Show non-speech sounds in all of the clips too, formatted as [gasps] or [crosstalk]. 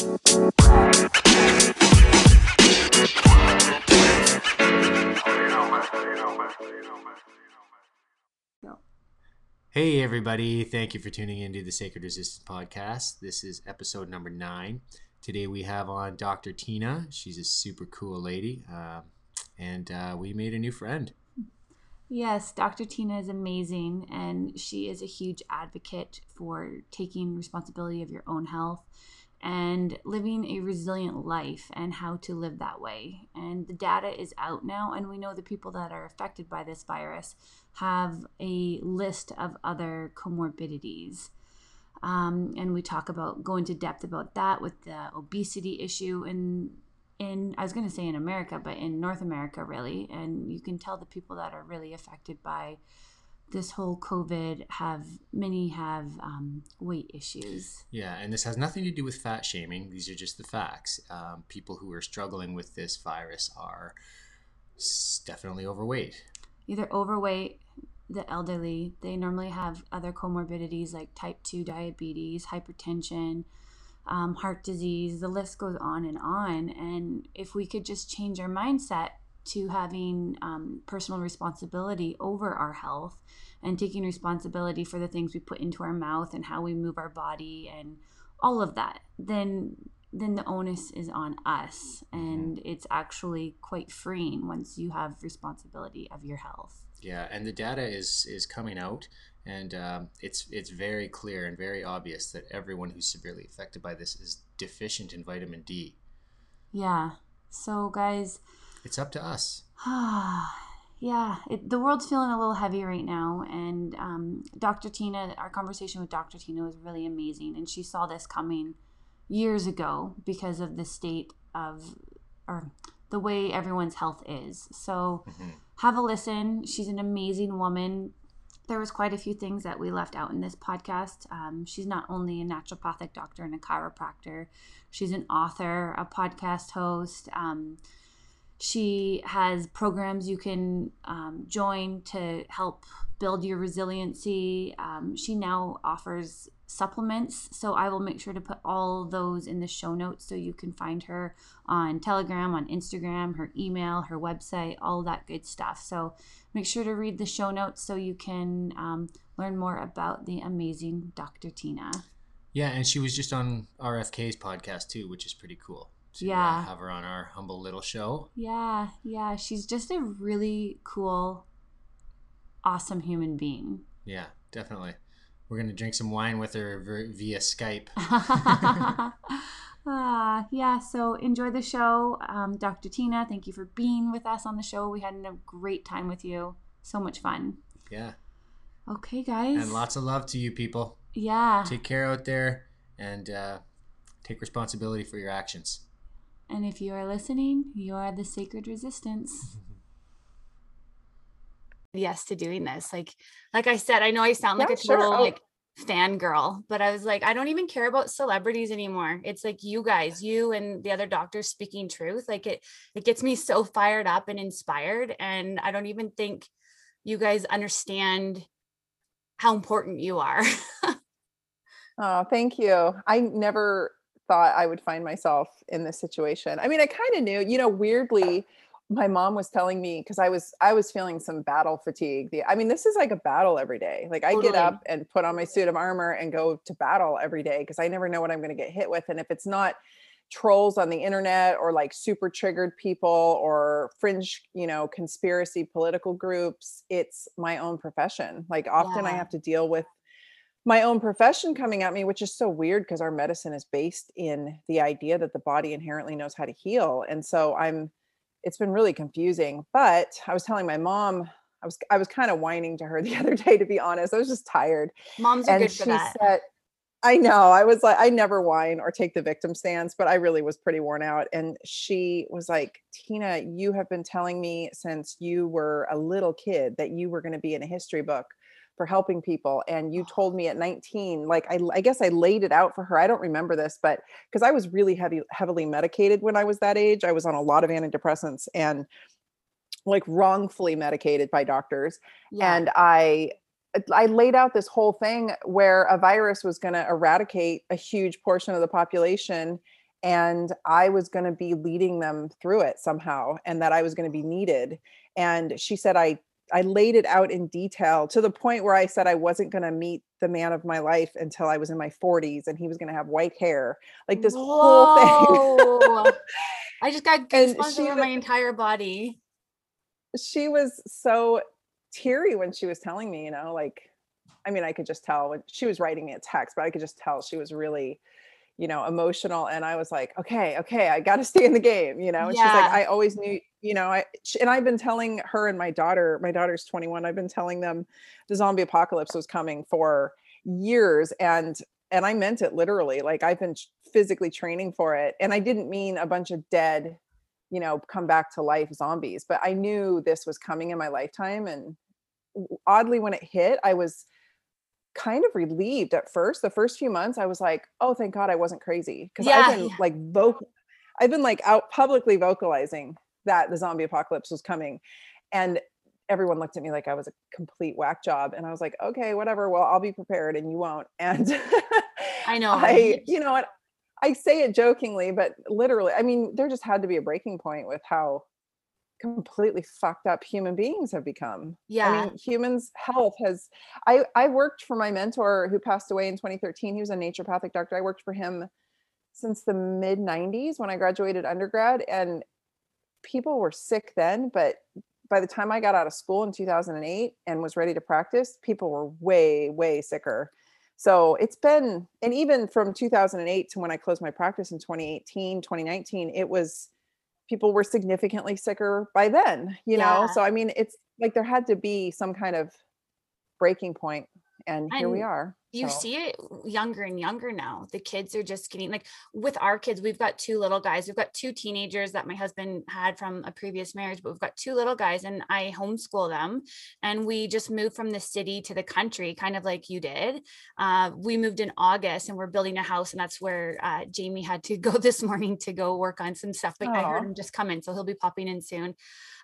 Hey, everybody. Thank you for tuning into the Sacred Resistance Podcast. This is episode number nine. Today we have on Dr. Tina. She's a super cool lady. Uh, and uh, we made a new friend. Yes, Dr. Tina is amazing, and she is a huge advocate for taking responsibility of your own health and living a resilient life and how to live that way. And the data is out now, and we know the people that are affected by this virus have a list of other comorbidities. Um, and we talk about go into depth about that with the obesity issue in in I was going to say in America, but in North America really, and you can tell the people that are really affected by this whole COVID have many have um, weight issues. Yeah, and this has nothing to do with fat shaming. These are just the facts. Um, people who are struggling with this virus are definitely overweight. Either overweight, the elderly, they normally have other comorbidities like type 2 diabetes, hypertension, um, heart disease, the list goes on and on. And if we could just change our mindset to having um, personal responsibility over our health and taking responsibility for the things we put into our mouth and how we move our body and all of that, then then the onus is on us and mm-hmm. it's actually quite freeing once you have responsibility of your health. Yeah and the data is is coming out and um, it's it's very clear and very obvious that everyone who's severely affected by this is deficient in vitamin d. Yeah. So guys it's up to us. [sighs] yeah, it, the world's feeling a little heavy right now. And um, Dr. Tina, our conversation with Dr. Tina was really amazing. And she saw this coming years ago because of the state of, or the way everyone's health is. So mm-hmm. have a listen. She's an amazing woman. There was quite a few things that we left out in this podcast. Um, she's not only a naturopathic doctor and a chiropractor, she's an author, a podcast host. Um, she has programs you can um, join to help build your resiliency. Um, she now offers supplements. So I will make sure to put all those in the show notes so you can find her on Telegram, on Instagram, her email, her website, all that good stuff. So make sure to read the show notes so you can um, learn more about the amazing Dr. Tina. Yeah, and she was just on RFK's podcast too, which is pretty cool to uh, yeah. Uh, have her on our humble little show. Yeah, yeah. She's just a really cool, awesome human being. Yeah, definitely. We're going to drink some wine with her via Skype. uh, [laughs] yeah, so enjoy the show. Um, Dr. Tina, thank you for being with us on the show. We had a great time with you. So much fun. Yeah. Okay, guys. And lots of love to you people. Yeah. Take care out there and uh, take responsibility for your actions. And if you are listening, you are the sacred resistance. Yes to doing this. Like like I said, I know I sound like a total sure. Oh. like fangirl, but I was like, I don't even care about celebrities anymore. It's like you guys, you and the other doctors speaking truth. Like it it gets me so fired up and inspired. And I don't even think you guys understand how important you are. [laughs] oh, thank you. I never thought I would find myself in this situation. I mean, I kind of knew, you know, weirdly, my mom was telling me because I was I was feeling some battle fatigue. The I mean, this is like a battle every day. Like I totally. get up and put on my suit of armor and go to battle every day because I never know what I'm going to get hit with. And if it's not trolls on the internet or like super triggered people or fringe, you know, conspiracy political groups, it's my own profession. Like often yeah. I have to deal with my own profession coming at me, which is so weird because our medicine is based in the idea that the body inherently knows how to heal. And so I'm, it's been really confusing. But I was telling my mom, I was, I was kind of whining to her [laughs] the other day, to be honest. I was just tired. Moms are and good for that. Said, I know. I was like, I never whine or take the victim stance, but I really was pretty worn out. And she was like, Tina, you have been telling me since you were a little kid that you were going to be in a history book for helping people and you told me at 19 like I, I guess i laid it out for her i don't remember this but because i was really heavy heavily medicated when i was that age i was on a lot of antidepressants and like wrongfully medicated by doctors yeah. and i I laid out this whole thing where a virus was going to eradicate a huge portion of the population and I was going to be leading them through it somehow and that I was going to be needed. And she said, I, I laid it out in detail to the point where I said I wasn't going to meet the man of my life until I was in my 40s and he was going to have white hair. Like this whole thing. [laughs] I just got goosebumps over my entire body. She was so teary when she was telling me, you know, like, I mean, I could just tell when she was writing me a text, but I could just tell she was really you know, emotional. And I was like, okay, okay, I got to [laughs] stay in the game, you know. And yeah. she's like, I always knew, you know, I and I've been telling her and my daughter, my daughter's 21. I've been telling them the zombie apocalypse was coming for years, and and I meant it literally. Like I've been physically training for it, and I didn't mean a bunch of dead, you know, come back to life zombies, but I knew this was coming in my lifetime. And oddly, when it hit, I was kind of relieved at first. The first few months, I was like, "Oh, thank God, I wasn't crazy," because yeah, I've been like vocal, I've been like out publicly vocalizing that the zombie apocalypse was coming, and everyone looked at me like I was a complete whack job, and I was like, "Okay, whatever. Well, I'll be prepared, and you won't." [laughs] And I know, I, you know what. I say it jokingly, but literally, I mean, there just had to be a breaking point with how completely fucked up human beings have become. Yeah. I mean, humans' health has I I worked for my mentor who passed away in 2013. He was a naturopathic doctor. I worked for him since the mid 90s when I graduated undergrad and people were sick then, but by the time I got out of school in 2008 and was ready to practice, people were way way sicker. So it's been and even from 2008 to when I closed my practice in 2018, 2019, it was people were significantly sicker by then, you yeah. know? So, I mean, it's like there had to be some kind of breaking point, and, and here we are you so. see it younger and younger now. The kids are just getting like with our kids, we've got two little guys. We've got two teenagers that my husband had from a previous marriage, but we've got two little guys and I homeschool them. And we just moved from the city to the country, kind of like you did. Uh, we moved in August and we're building a house. And that's where uh, Jamie had to [laughs] go this morning to go work on some stuff. But Aww. I heard him just come in. So he'll be popping in soon.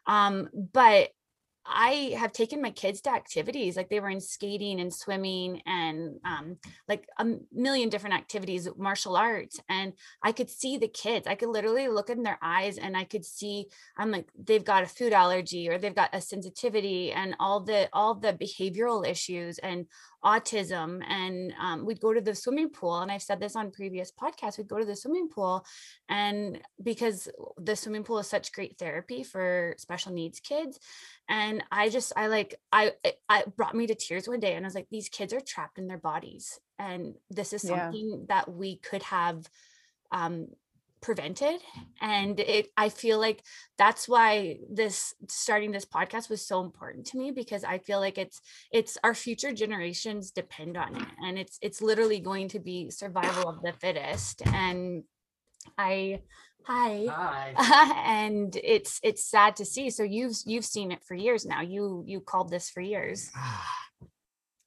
Um, but I have taken my kids to activities like they were in skating and swimming and um, like a million different activities, martial arts. And I could see the kids. I could literally look in their eyes and I could see I'm like they've got a food allergy or they've got a sensitivity and all the all the behavioral issues and autism and um, we'd go to the swimming pool and i've said this on previous podcasts we'd go to the swimming pool and because the swimming pool is such great therapy for special needs kids and i just i like i i brought me to tears one day and i was like these kids are trapped in their bodies and this is something yeah. that we could have um prevented and it i feel like that's why this starting this podcast was so important to me because i feel like it's it's our future generations depend on it and it's it's literally going to be survival of the fittest and i hi, hi. [laughs] and it's it's sad to see so you've you've seen it for years now you you called this for years [sighs]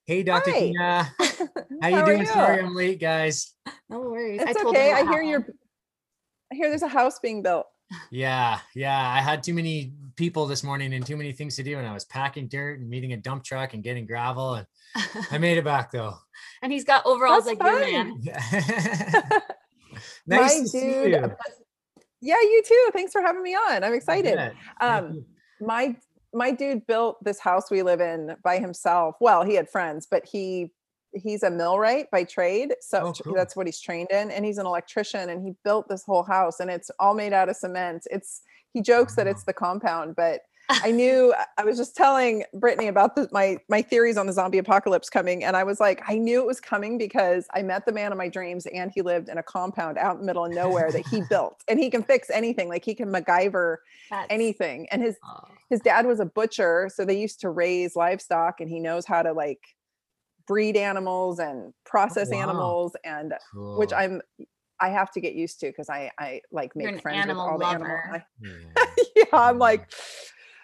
Hey, Dr. Hi. Tina. [laughs] How you doing? You? Sorry I'm late, guys. No worries. It's I okay. I hear you're I hear there's a house being built. Yeah, yeah. I had too many people this morning and too many things to do, and I was packing dirt and meeting a dump truck and getting gravel, and I made it back though. [laughs] and he's got overalls That's like fun. you, man. [laughs] nice My to dude, see you. Yeah, you too. Thanks for having me on. I'm excited. Um, my my dude built this house we live in by himself. Well, he had friends, but he he's a millwright by trade so oh, cool. that's what he's trained in and he's an electrician and he built this whole house and it's all made out of cement it's he jokes that it's the compound but [laughs] i knew i was just telling brittany about the, my my theories on the zombie apocalypse coming and i was like i knew it was coming because i met the man of my dreams and he lived in a compound out in the middle of nowhere that he [laughs] built and he can fix anything like he can macgyver That's... anything and his oh. his dad was a butcher so they used to raise livestock and he knows how to like breed animals and oh, process wow. animals and cool. which I'm I have to get used to because I I like make friends with all lover. the animals. Yeah. [laughs] yeah, I'm like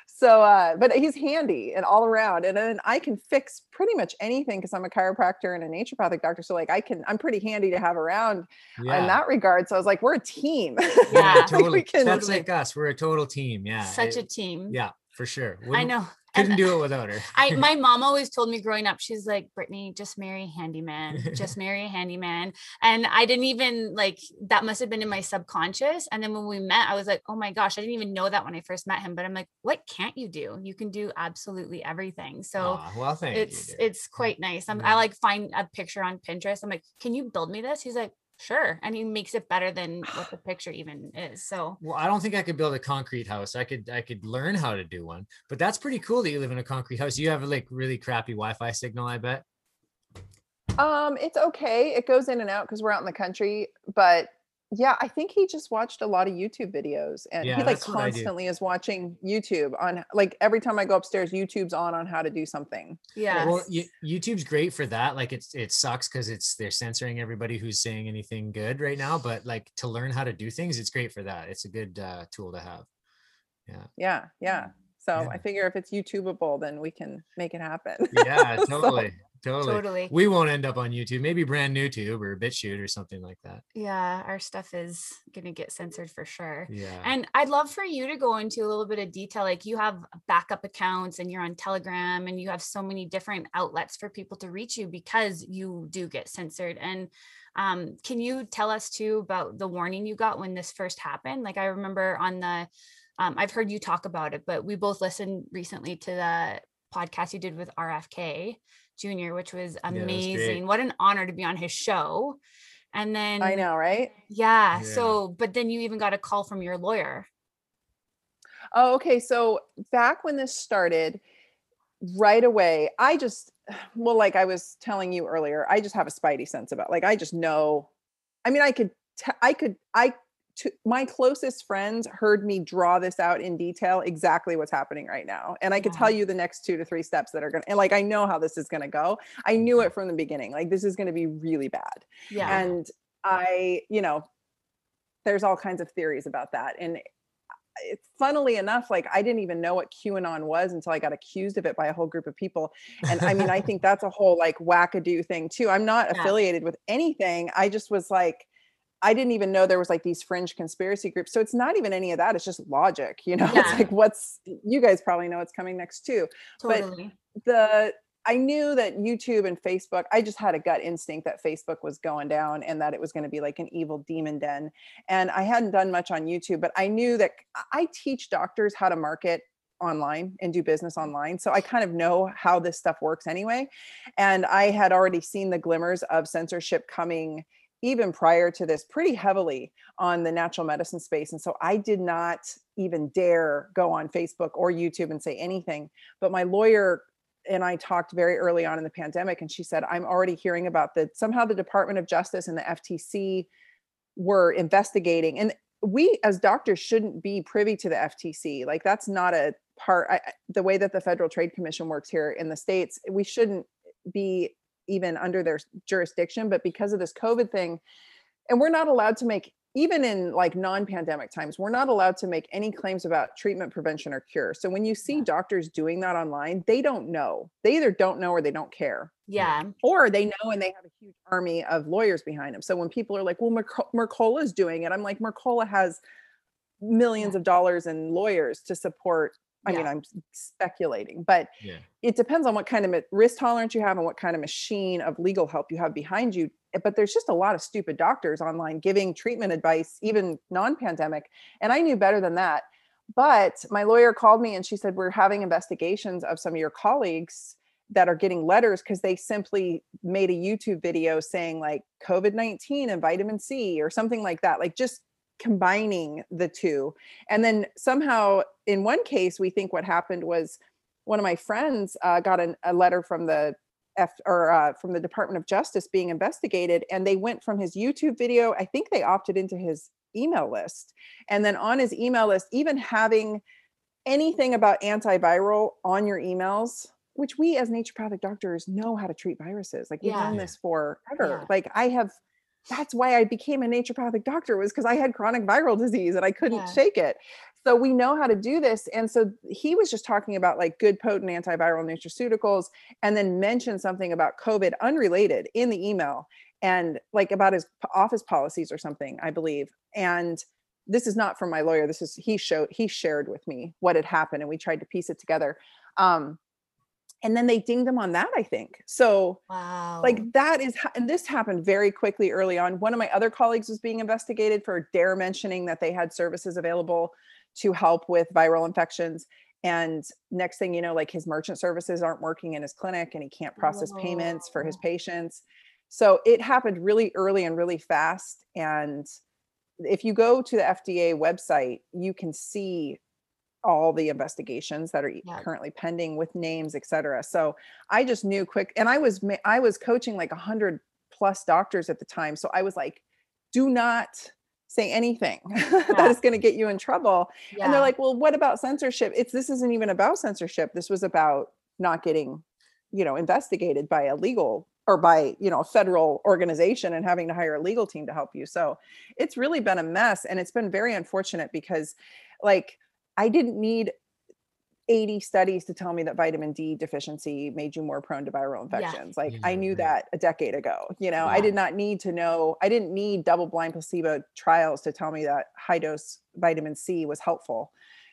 so uh but he's handy and all around and then I can fix pretty much anything because I'm a chiropractor and a naturopathic doctor so like I can I'm pretty handy to have around yeah. in that regard so I was like we're a team. [laughs] Yeah, totally. like can, That's like us. We're a total team. Yeah. Such it, a team. Yeah, for sure. Wouldn't, I know couldn't do it without her. I my [laughs] mom always told me growing up, she's like, Brittany, just marry a handyman, just [laughs] marry a handyman. And I didn't even like that must have been in my subconscious. And then when we met, I was like, oh my gosh, I didn't even know that when I first met him. But I'm like, what can't you do? You can do absolutely everything. So well, thank it's you. it's quite nice. I'm, Yeah. I like find a picture on Pinterest. I'm like, can you build me this? He's like, sure. And he makes it better than what the [sighs] picture even is. So Well, I don't think I could build a concrete house. I could I could learn how to do one, but that's pretty cool that you live in a concrete house. You have a like really crappy Wi-Fi signal, I bet. Um, it's okay. It goes in and out because we're out in the country. But yeah, I think he just watched a lot of YouTube videos and Yeah, he like that's what I do. constantly is watching YouTube on like every time I go upstairs, YouTube's on on how to do something. yeah. Well, you, YouTube's great for that. Like it's it sucks because it's they're censoring everybody who's saying anything good right now. But like to learn how to do things, it's great for that. It's a good uh, tool to have. Yeah, yeah. Yeah. So Yeah. I figure if it's YouTubeable, then we can make it happen. Yeah, [laughs] So- totally, totally. We won't end up on YouTube. Maybe brand new tube or BitChute or something like that. Yeah, our stuff is gonna get censored for sure. Yeah. And I'd love for you to go into a little bit of detail. Like you have backup accounts and you're on Telegram and you have so many different outlets for people to reach you because you do get censored. And um, can you tell us too about the warning you got when this first happened? Like I remember on the, um, I've heard you talk about it, but we both listened recently to the podcast you did with RFK Jr., which was that was amazing. what an honor to be on his show. And then I know, right? yeah, Yeah. So, but then you even got a call from your lawyer. Oh, okay. So back when this started, right away, I just, [sighs] well, like I was telling you earlier, I just have a spidey sense about, like, I just know. I mean, I could, t- I could, I, to, my closest friends heard me draw this out in detail, exactly what's happening right now, and I could Yeah. tell you the next two to three steps that are gonna, and like I know how this is gonna go. I knew mm-hmm. it from the beginning. Like this is gonna be really bad Yeah. and i you know there's all kinds of theories about that and eh, it's funnily enough like i didn't even know what qanon was until i got accused of it by a whole group of people and i mean i think [laughs] that's a whole like wackadoo thing too i'm not Yeah. affiliated with anything i just was like I didn't even know there was like these fringe conspiracy groups. So it's not even any of that. It's just logic, you know. [laughs] Yeah. It's like what's you guys probably know what's coming next too but- the I knew that YouTube and Facebook, I just had a gut instinct that Facebook was going down and that it was going to be like an evil demon den. And I hadn't done much on YouTube, but I knew that I teach doctors how to market online and do business online. So I kind of know how this stuff works anyway. And I had already seen the glimmers of censorship coming even prior to this pretty heavily on the natural medicine space. And so I did not even dare go on Facebook or YouTube and say anything. But my lawyer and I talked very early on in the pandemic, and she said, I'm already hearing about that somehow the Department of Justice and the FTC were investigating. And we as doctors shouldn't be privy to the FTC. Like that's not a part I, the way that the Federal Trade Commission works here in the States, we shouldn't be even under their jurisdiction. But because of this COVID thing, and we're not allowed to make even in like non-pandemic times we're not allowed to make any claims about treatment prevention or cure. So when you see doctors doing that online they don't know. They either don't know or they don't care. Yeah. or they know and they have a huge army of lawyers behind them. So when people are like well Merc- mercola's doing it i'm like mercola has millions of dollars in lawyers to support i mean i'm speculating but Yeah. it depends on what kind of risk tolerance you have and what kind of machine of legal help you have behind you. Eh, But there's just a lot of stupid doctors online giving treatment advice, even non pandemic. And I knew better than that. But my lawyer called me and she said, We're having investigations of some of your colleagues that are getting letters because they simply made a YouTube video saying like COVID 19 and vitamin C or something like that, like just combining the two. And then somehow, in one case, we think what happened was one of my friends uh, got an, a letter from the F or uh, from the Department of Justice being investigated, and they went from his YouTube video. I think they opted into his email list, and then on his email list, even having anything about antiviral on your emails, which we as naturopathic doctors know how to treat viruses. Like we've Yeah. done this forever. Yeah. Like I have. That's why I became a naturopathic doctor was because I had chronic viral disease and I couldn't Yeah. shake it. So we know how to do this and so he was just talking about like good potent antiviral nutraceuticals and then mentioned something about covid unrelated in the email and like about his office policies or something i believe. And this is not from my lawyer this is he showed he shared with me what had happened and we tried to piece it together. Um, and then they dinged him on that, I think. So Wow. like that is and this happened very quickly early on one of my other colleagues was being investigated for dare mentioning that they had services available to help with viral infections and next thing you know like his merchant services aren't working in his clinic and he can't process payments for his patients so it happened really early and really fast and if you go to the FDA website you can see all the investigations that are Yeah. currently pending with names et cetera so I just knew quick, and I was I was coaching like a hundred plus doctors at the time, so I was like, do not say anything [laughs] Yeah. that is going to get you in trouble. yeah. And they're like, well, what about censorship? It's this isn't even about censorship. This was about not getting, you know, investigated by a legal or by you know a federal organization and having to hire a legal team to help you. So it's really been a mess, and it's been very unfortunate because, like, I didn't need 80 studies to tell me that vitamin D deficiency made you more prone to viral Yeah. infections. Like I mm-hmm. knew right. that a decade ago. You know, I did not need to know, I didn't need double blind placebo trials to tell me that high dose vitamin C was helpful.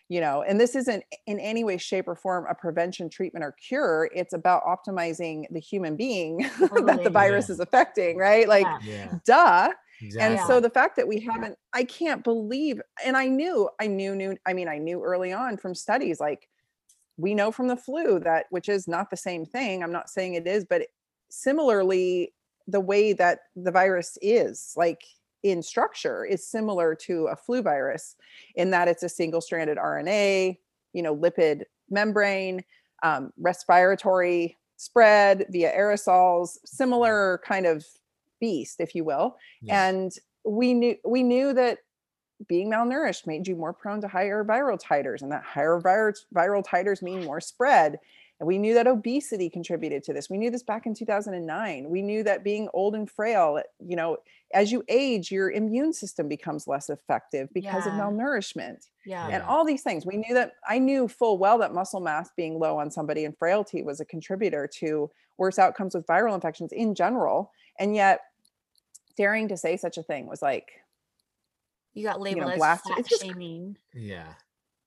You know, and this isn't in any way, shape, or form a prevention, treatment, or cure. It's about optimizing the human being [laughs] that the virus Yeah. is affecting, right? Like, Yeah. Yeah. duh. Exactly. And so the fact that we haven't, I can't believe, and I knew, I knew, knew, I mean, I knew early on from studies, like we know from the flu that, which is not the same thing. I'm not saying it is, but similarly, the way that the virus is, like in structure, is similar to a flu virus in that it's a single stranded RNA, you know, lipid membrane, um, respiratory spread via aerosols, similar kind of beast, if you will Yeah. and we knew we knew that being malnourished made you more prone to higher viral titers and that higher viral, viral titers mean more spread and we knew that obesity contributed to this. We knew this back in 2009 we knew that being old and frail you know as you age your immune system becomes less effective because of malnourishment yeah. and all these things. We knew that i knew full well that muscle mass being low on somebody and frailty was a contributor to worse outcomes with viral infections in general and yet daring to say such a thing was like You got labeled as blasted. fat It's just- shaming. Yeah.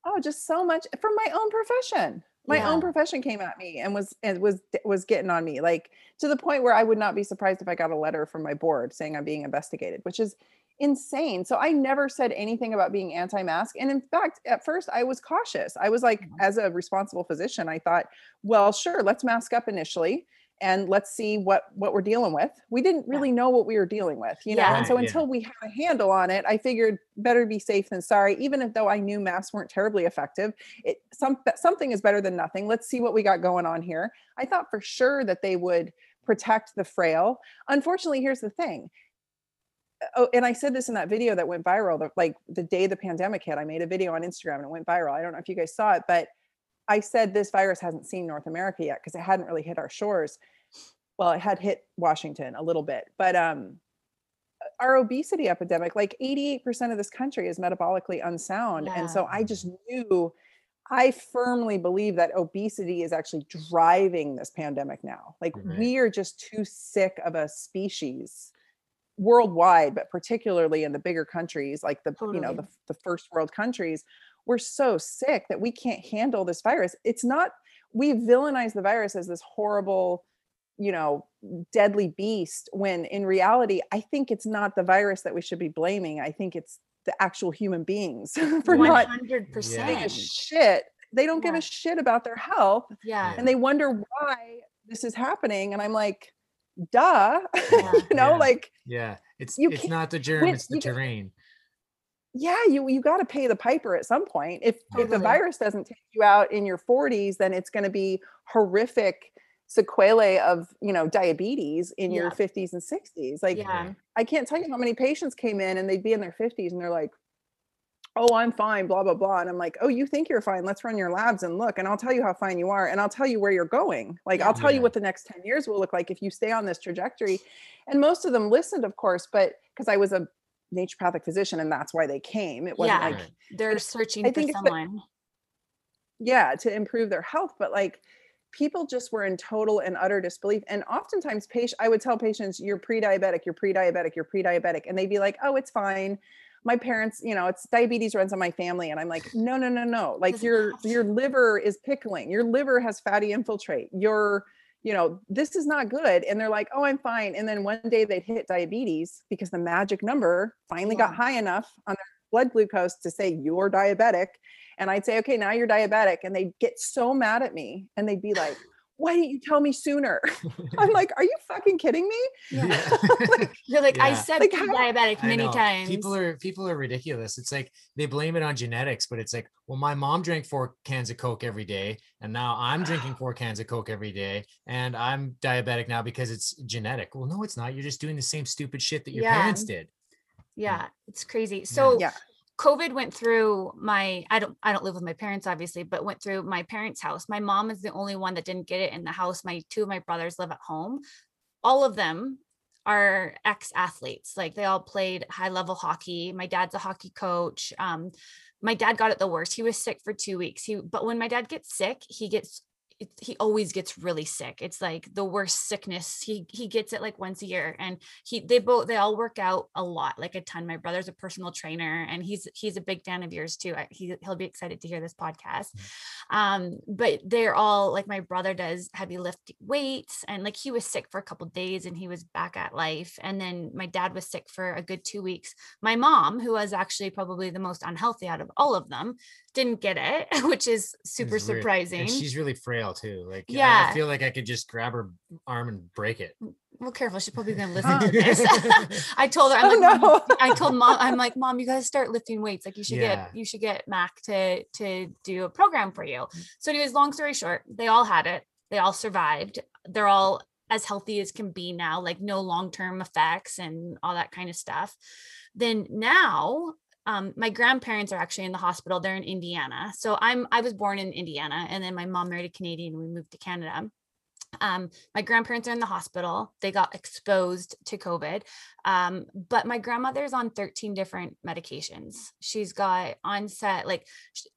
oh just so much from my own profession my Yeah. own profession came at me and was and was was getting on me like to the point where i would not be surprised if i got a letter from my board saying i'm being investigated which is insane so i never said anything about being anti-mask and in fact at first i was cautious i was like Mhm. as a responsible physician i thought well sure let's mask up initially and let's see what what we're dealing with. We didn't really know what we were dealing with you know Yeah. and so Right, yeah. until we had a handle on it i figured better be safe than sorry even if though i knew masks weren't terribly effective it some something is better than nothing. Let's see what we got going on here. I thought for sure that they would protect the frail. Unfortunately here's the thing. Uh, oh and i said this in that video that went viral the, like the day the pandemic hit i made a video on instagram and it went viral. I don't know if you guys saw it but i said this virus hasn't seen north america yet because it hadn't really hit our shores. Well it had hit washington a little bit but um our obesity epidemic like 88% of this country is metabolically unsound and so i just knew i firmly believe that obesity is actually driving this pandemic now. Like Right. we are just too sick of a species worldwide but particularly in the bigger countries like the you know the, the first world countries we're so sick that we can't handle this virus it's not we villainize the virus as this horrible you know deadly beast when in reality i think it's not the virus that we should be blaming i think it's the actual human beings [laughs] for One not hundred giving a percent. shit they don't give a shit about their health Yeah. and they wonder why this is happening and i'm like duh [laughs] Yeah. you know Yeah. like Yeah. It's You it's can't- the germ, when it's the you get- terrain. Yeah you you got to pay the piper at some point. If if the virus doesn't take you out in your 40s then it's going to be horrific sequelae of you know diabetes in your 50s and 60s like yeah. i can't tell you how many patients came in and they'd be in their 50s and they're like oh i'm fine blah blah blah. And i'm like oh you think you're fine. Let's run your labs and look and i'll tell you how fine you are and i'll tell you where you're going. Like Yeah. i'll tell you what the next 10 years will look like if you stay on this trajectory. And most of them listened of course but because i was a naturopathic physician and that's why they came it wasn't Yeah. like They're searching I for think it's the- someone. yeah to improve their health but like people just were in total and utter disbelief and oftentimes patient i would tell patients you're pre-diabetic you're pre-diabetic you're pre-diabetic and they'd be like oh it's fine my parents, you know, it's diabetes runs on my family. And I'm like, no, no, no, no. Like your your liver is pickling. Your liver has fatty infiltrate. Your, you know, this is not good. And they're like, oh, I'm fine. And then one day they'd hit diabetes because the magic number finally got high enough on their blood glucose to say you're diabetic. And I'd say, okay, now you're diabetic. And they'd get so mad at me and they'd be like, why didn't you tell me sooner? [laughs] I'm like, are you fucking kidding me? [laughs] Yeah. [laughs] You're like, I said Like, how- diabetic many times. People are people are ridiculous. It's like they blame it on genetics, but it's like, well, my mom drank four cans of Coke every day, and now I'm drinking [sighs] four cans of Coke every day, and I'm diabetic now because it's genetic. Well, no, it's not. You're just doing the same stupid shit that your Yeah. parents did. yeah, it's crazy. So Yeah. COVID went through my I don't I don't live with my parents obviously, but went through my parents' house. My mom is the only one that didn't get it in the house. My two of my brothers live at home. All of them are ex-athletes. Like they all played high-level hockey. My dad's a hockey coach. Um my dad got it the worst. He was sick for 2 weeks. He but when my dad gets sick, he gets it, he always gets really sick. It's like the worst sickness. He he gets it like once a year, and he they both they all work out a lot, like a ton. My brother's a personal trainer, and he's he's a big fan of yours too. I, he he'll be excited to hear this podcast. Um, but they're all like my brother does heavy lifting weights, and like he was sick for a couple days, and he was back at life. And then my dad was sick for a good two weeks. My mom, who was actually probably the most unhealthy out of all of them, didn't get it, [laughs] which is super It's surprising. And she's really frail too. Like, I- I, feel like I could just grab her arm and break it. well, careful. She's probably going to listen to this. [laughs] [laughs] I told her, I'm Oh, like, "Mom, no. I told mom, I'm like, mom, you guys start lifting weights. Like you should Yeah. get, you should get Mac to, to do a program for you. Mm. So anyways, long story short, they all had it. They all survived. They're all as healthy as can be now, like no long-term effects and all that kind of stuff. Then now, um, my grandparents are actually in the hospital. They're in Indiana. So I'm, I was born in Indiana and then my mom married a Canadian. and We moved to Canada um, my grandparents are in the hospital. They got exposed to COVID. Um, but my grandmother's on 13 different medications. She's got onset, like,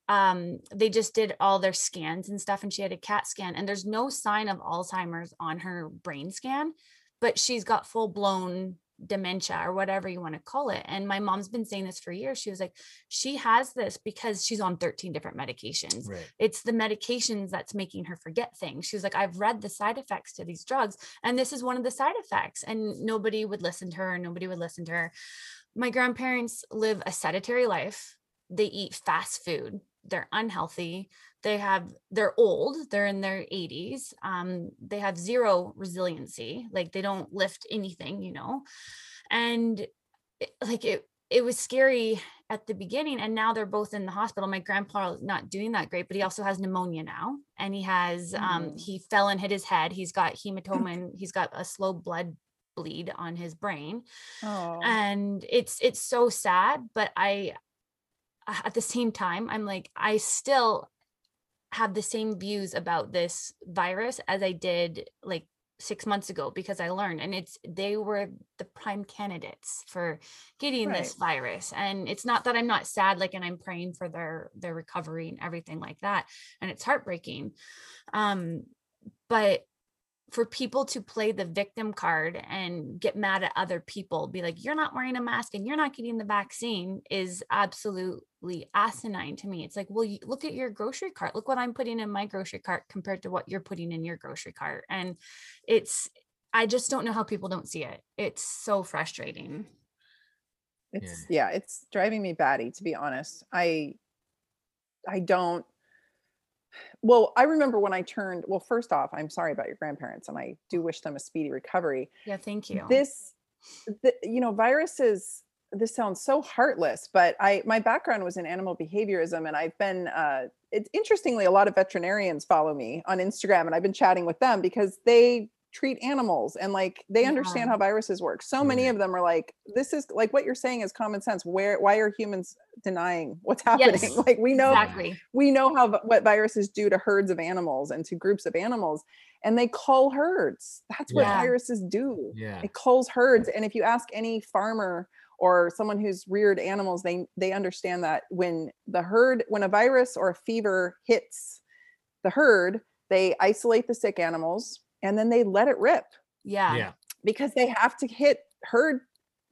um, they just did all their scans and stuff, and she had a CAT scan, and there's no sign of Alzheimer's on her brain scan, but she's got full blown dementia or whatever you want to call it. And my mom's been saying this for years. She was like, she has this because she's on 13 different medications Right. it's the medications that's making her forget things. She was like, I've read the side effects to these drugs, and this is one of the side effects. And nobody would listen to her. Nobody would listen to her. My grandparents live a sedentary life. They eat fast food. They're unhealthy. They have, they're old. They're in their 80s. Um, they have zero resiliency. Like they don't lift anything, you know. And it- like it, it was scary at the beginning and now they're both in the hospital my grandpa is not doing that great but he also has pneumonia now and he has um Mm. he fell and hit his head he's got hematoma and he's got a slow blood bleed on his brain Oh. and it's it's so sad but i at the same time i'm like i still have the same views about this virus as i did like six months ago because i learned and it's they were the prime candidates for getting this virus and it's not that i'm not sad like and i'm praying for their their recovery and everything like that and it's heartbreaking. Um but for people to play the victim card and get mad at other people, be like, you're not wearing a mask and you're not getting the vaccine is absolutely asinine to me. It's like, well, you look at your grocery cart. Look what I'm putting in my grocery cart compared to what you're putting in your grocery cart. And it's, I just don't know how people don't see it. It's so frustrating. It's yeah. it's driving me batty to be honest. I I don't well, I remember when I turned well, first off, I'm sorry about your grandparents and I do wish them a speedy recovery. Yeah, thank you. This the, you know, viruses this sounds so heartless, but I my background was in animal behaviorism and I've been uh it's interestingly a lot of veterinarians follow me on Instagram and I've been chatting with them because they treat animals and like they understand Yeah. how viruses work. So many of them are like this is like what you're saying is common sense. Where why are humans denying what's [laughs] happening? Yes, like we know exactly. we know how what viruses do to herds of animals and to groups of animals and they cull herds. That's what Yeah. viruses do Yeah. it culls herds and if you ask any farmer or someone who's reared animals they they understand that when the herd when a virus or a fever hits the herd they isolate the sick animals and then they let it rip Yeah. Yeah. because they have to hit herd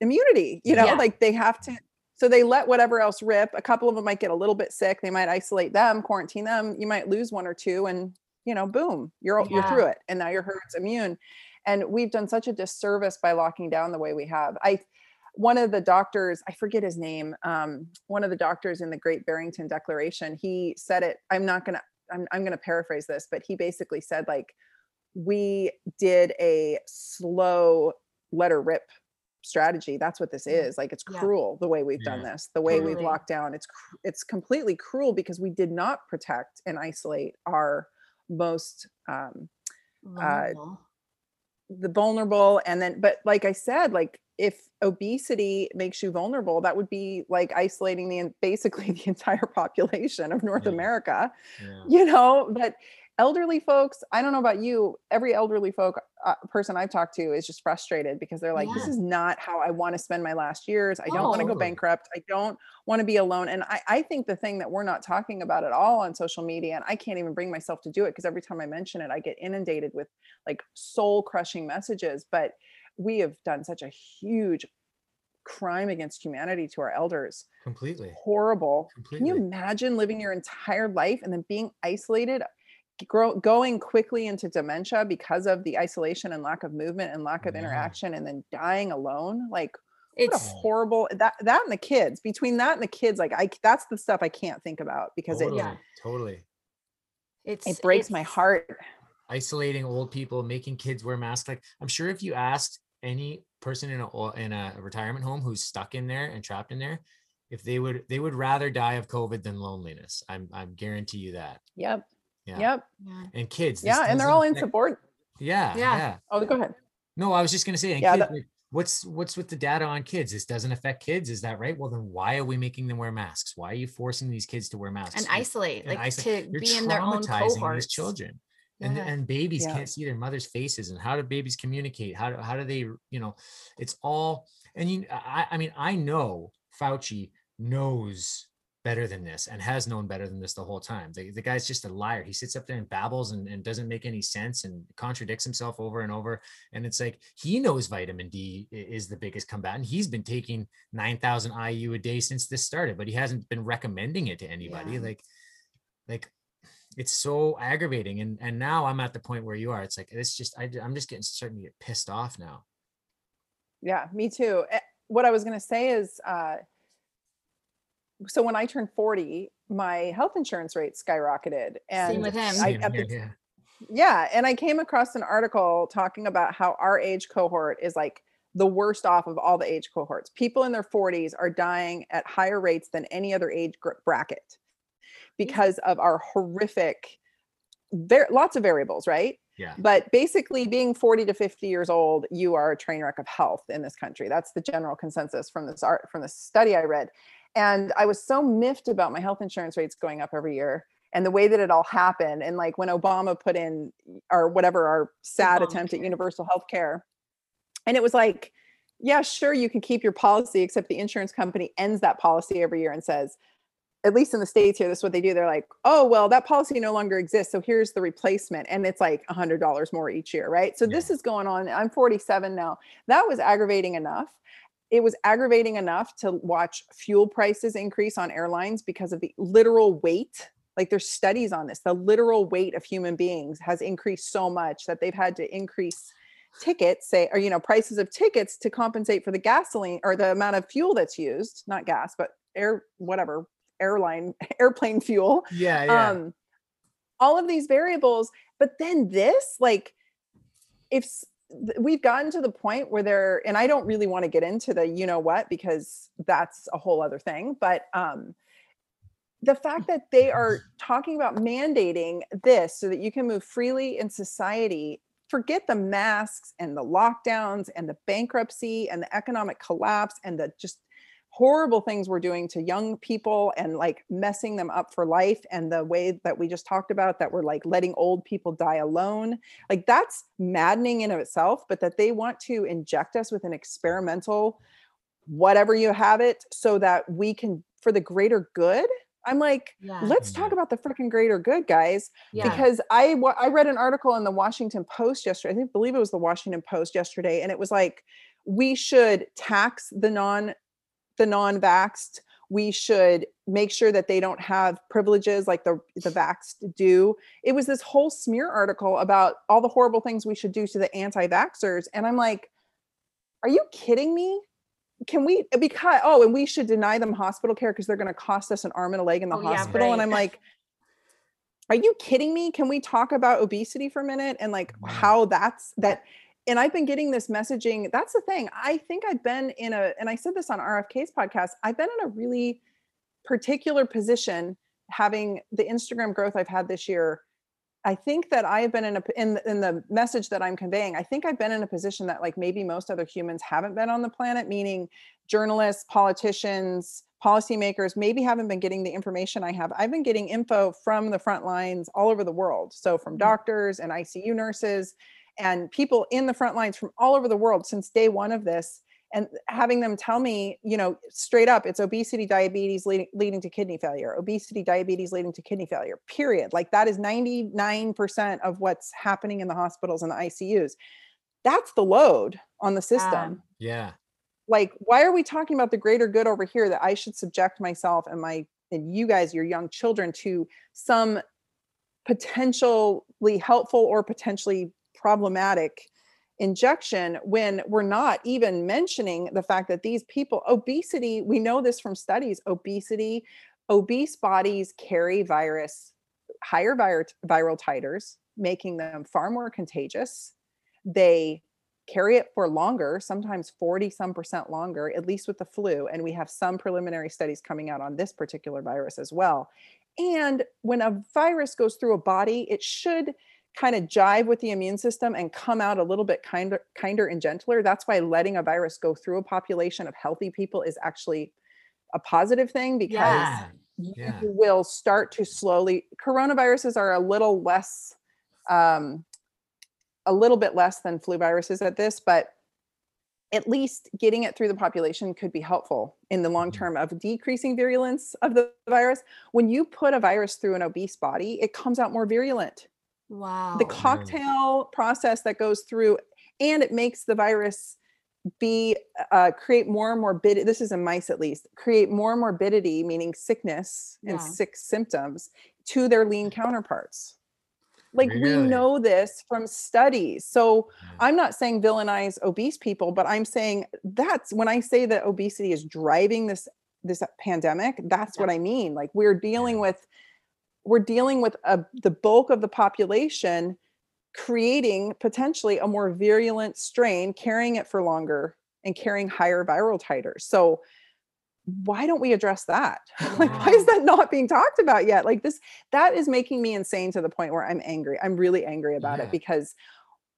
immunity you know Yeah. like they have to So they let whatever else rip. A couple of them might get a little bit sick. They might isolate them, quarantine them. You might lose one or two, and you know, boom, you're you're through it, and now your herd's immune. And we've done such a disservice by locking down the way we have. I one of the doctors, I forget his name, um, one of the doctors in the Great Barrington Declaration, he said it. I'm not gonna, I'm, I'm gonna paraphrase this, but he basically said like, we did a slow letter rip strategy. That's what this is. Like it's Yeah. cruel the way we've done this, the way we've locked down. It's cr- it's completely cruel because we did not protect and isolate our most um, Vulnerable. the vulnerable and then but like i said like if obesity makes you vulnerable that would be like isolating the basically [laughs] the entire population of north Yeah. america Yeah. you know but elderly folks i don't know about you every elderly folk uh, person i've talked to is just frustrated because they're like this is not how i want to spend my last years. I don't want to go bankrupt. I don't want to be alone. And I, I think the thing that we're not talking about at all on social media and i can't even bring myself to do it because every time i mention it i get inundated with like soul crushing messages. But we have done such a huge crime against humanity to our elders. Completely. horrible. Completely. can you imagine living your entire life and then being isolated, grow, going quickly into dementia because of the isolation and lack of movement and lack of Yeah. interaction, and then dying alone? Like, what a It's horrible that that and the kids. Between that and the kids, like I that's the stuff I can't think about because totally. it Yeah. Totally. it's it breaks my heart. Isolating old people, making kids wear masks. Like I'm sure if you asked any person in a in a retirement home who's stuck in there and trapped in there, if they would they would rather die of COVID than loneliness. I'm I'm guarantee you that. Yep. Yeah. Yep. And kids. Yeah. And they're all affect- insubordinate. Yeah, Yeah. yeah. Oh, go ahead. No, I was just gonna say, and Yeah, kids, that- like, what's what's with the data on kids? This doesn't affect kids, is that right? Well, then why are we making them wear masks? Why are you forcing these kids to wear masks? and isolate and like isolate- to You're be in their own traumatizing cohorts these children. And, Yeah. and babies Yeah. can't see their mother's faces and how do babies communicate how do, how do they you know it's all and you I, I mean i know fauci knows better than this and has known better than this the whole time. The, the guy's just a liar. He sits up there and babbles and, and doesn't make any sense and contradicts himself over and over. And it's like he knows vitamin D is the biggest combatant. He's been taking 9000 iu a day since this started but he hasn't been recommending it to anybody. Yeah. like like it's so aggravating. And and now i'm at the point where you are. It's like it's just I, i'm just getting starting to get pissed off now. Yeah, me too. Eh, What I was going to say is, uh, so when I turned 40, my health insurance rate skyrocketed. And Same with him. I, Same at here, the yeah. yeah and i came across an article talking about how our age cohort is like the worst off of all the age cohorts people in their 40s are dying at higher rates than any other age gr- bracket because of our horrific there lots of variables right yeah but basically being 40 to 50 years old you are a train wreck of health in this country that's the general consensus from this art from the study i read and i was so miffed about my health insurance rates going up every year and the way that it all happened and like when obama put in or whatever our sad attempt at universal health care. And it was like yeah sure you can keep your policy except the insurance company ends that policy every year and says at least in the states here this is what they do they're like oh well that policy no longer exists so here's the replacement and it's like a $100 more each year right? So this is going on i'm 47 now. That was aggravating enough it was aggravating enough to watch fuel prices increase on airlines because of the literal weight like there's studies on this the literal weight of human beings has increased so much that they've had to increase tickets say or you know prices of tickets to compensate for the gasoline or the amount of fuel that's used not gas but air whatever airline [laughs] airplane fuel. Yeah yeah. Um all of these variables but then this like if we've gotten to the point where there and i don't really want to get into the you know what because that's a whole other thing but um the fact that they are [laughs] talking about mandating this so that you can move freely in society forget the masks and the lockdowns and the bankruptcy and the economic collapse and the just horrible things we're doing to young people and like messing them up for life and the way that we just talked about that we're like letting old people die alone like that's maddening in of itself but that they want to inject us with an experimental whatever you have it so that we can for the greater good i'm like yeah let's talk mm-hmm. about the freaking greater good guys yeah because I I read an article in the Washington Post yesterday. I think believe it was the Washington Post yesterday, and it was like we should tax the non the non-vaxxed we should make sure that they don't have privileges like the the vaxxed do. It was this whole smear article about all the horrible things we should do to the anti-vaxxers and i'm like are you kidding me? Can we because oh and we should deny them hospital care because they're going to cost us an arm and a leg in the Oh, yeah, hospital and i'm like are you kidding me? Can we talk about obesity for a minute and like Wow. how that's that and i've been getting this messaging that's the thing i think i've been in a and i said this on rfk's podcast i've been in a really particular position having the instagram growth i've had this year. I think that i have been in a in, the- in the message that i'm conveying i think i've been in a position that like maybe most other humans haven't been on the planet meaning journalists politicians policymakers maybe haven't been getting the information i have. I've been getting info from the front lines all over the world. So from Mhm. doctors and icu nurses and people in the front lines from all over the world since day one of this and having them tell me you know straight up it's obesity diabetes leading, leading to kidney failure obesity diabetes leading to kidney failure period. Like that is 99% of what's happening in the hospitals and the icus that's the load on the system. Yeah. like why are we talking about the greater good over here that i should subject myself and my and you guys your young children to some potentially helpful or potentially problematic injection when we're not even mentioning the fact that these people obesity we know this from studies obesity obese bodies carry virus higher vir- viral titers making them far more contagious they carry it for longer, sometimes 40 some percent longer, at least with the flu. And we have some preliminary studies coming out on this particular virus as well. And when a virus goes through a body, it should kind of jive with the immune system and come out a little bit kinder, kinder and gentler. That's why letting a virus go through a population of healthy people is actually a positive thing because Yes. you Yeah. will start to slowly coronaviruses are a little less um, a little bit less than flu viruses at this but at least getting it through the population could be helpful in the long Mhm. term of decreasing virulence of the virus when you put a virus through an obese body it comes out more virulent Wow. the cocktail process that goes through and it makes the virus be uh, create more morbidity this is in mice at least create more morbidity meaning sickness and sick symptoms to their lean counterparts. Like we know this from studies. So i'm not saying villainize obese people but i'm saying that's when i say that obesity is driving this this pandemic that's what i mean. Like we're dealing with we're dealing with a, the bulk of the population creating potentially a more virulent strain carrying it for longer and carrying higher viral titers so why don't we address that [laughs] like why is that not being talked about yet like this that is making me insane to the point where i'm angry i'm really angry about Yeah. it because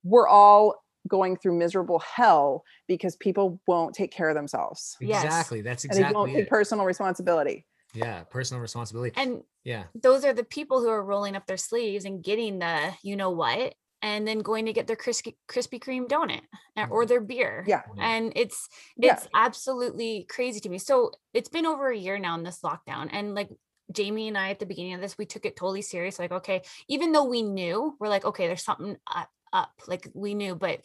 we're all going through miserable hell because people won't take care of themselves Yes. Exactly. That's exactly. and they won't take it. personal responsibility Yeah. Personal responsibility. And Yeah. those are the people who are rolling up their sleeves and getting the you know what and then going to get their crispy Krispy Kreme donut uh, or their beer. yeah And it's Yeah. it's absolutely crazy to me. So it's been over a year now in this lockdown. And like Jamie and I at the beginning of this, we took it totally serious. Like, okay, even though we knew, we're like, okay, there's something up, up. Like we knew, but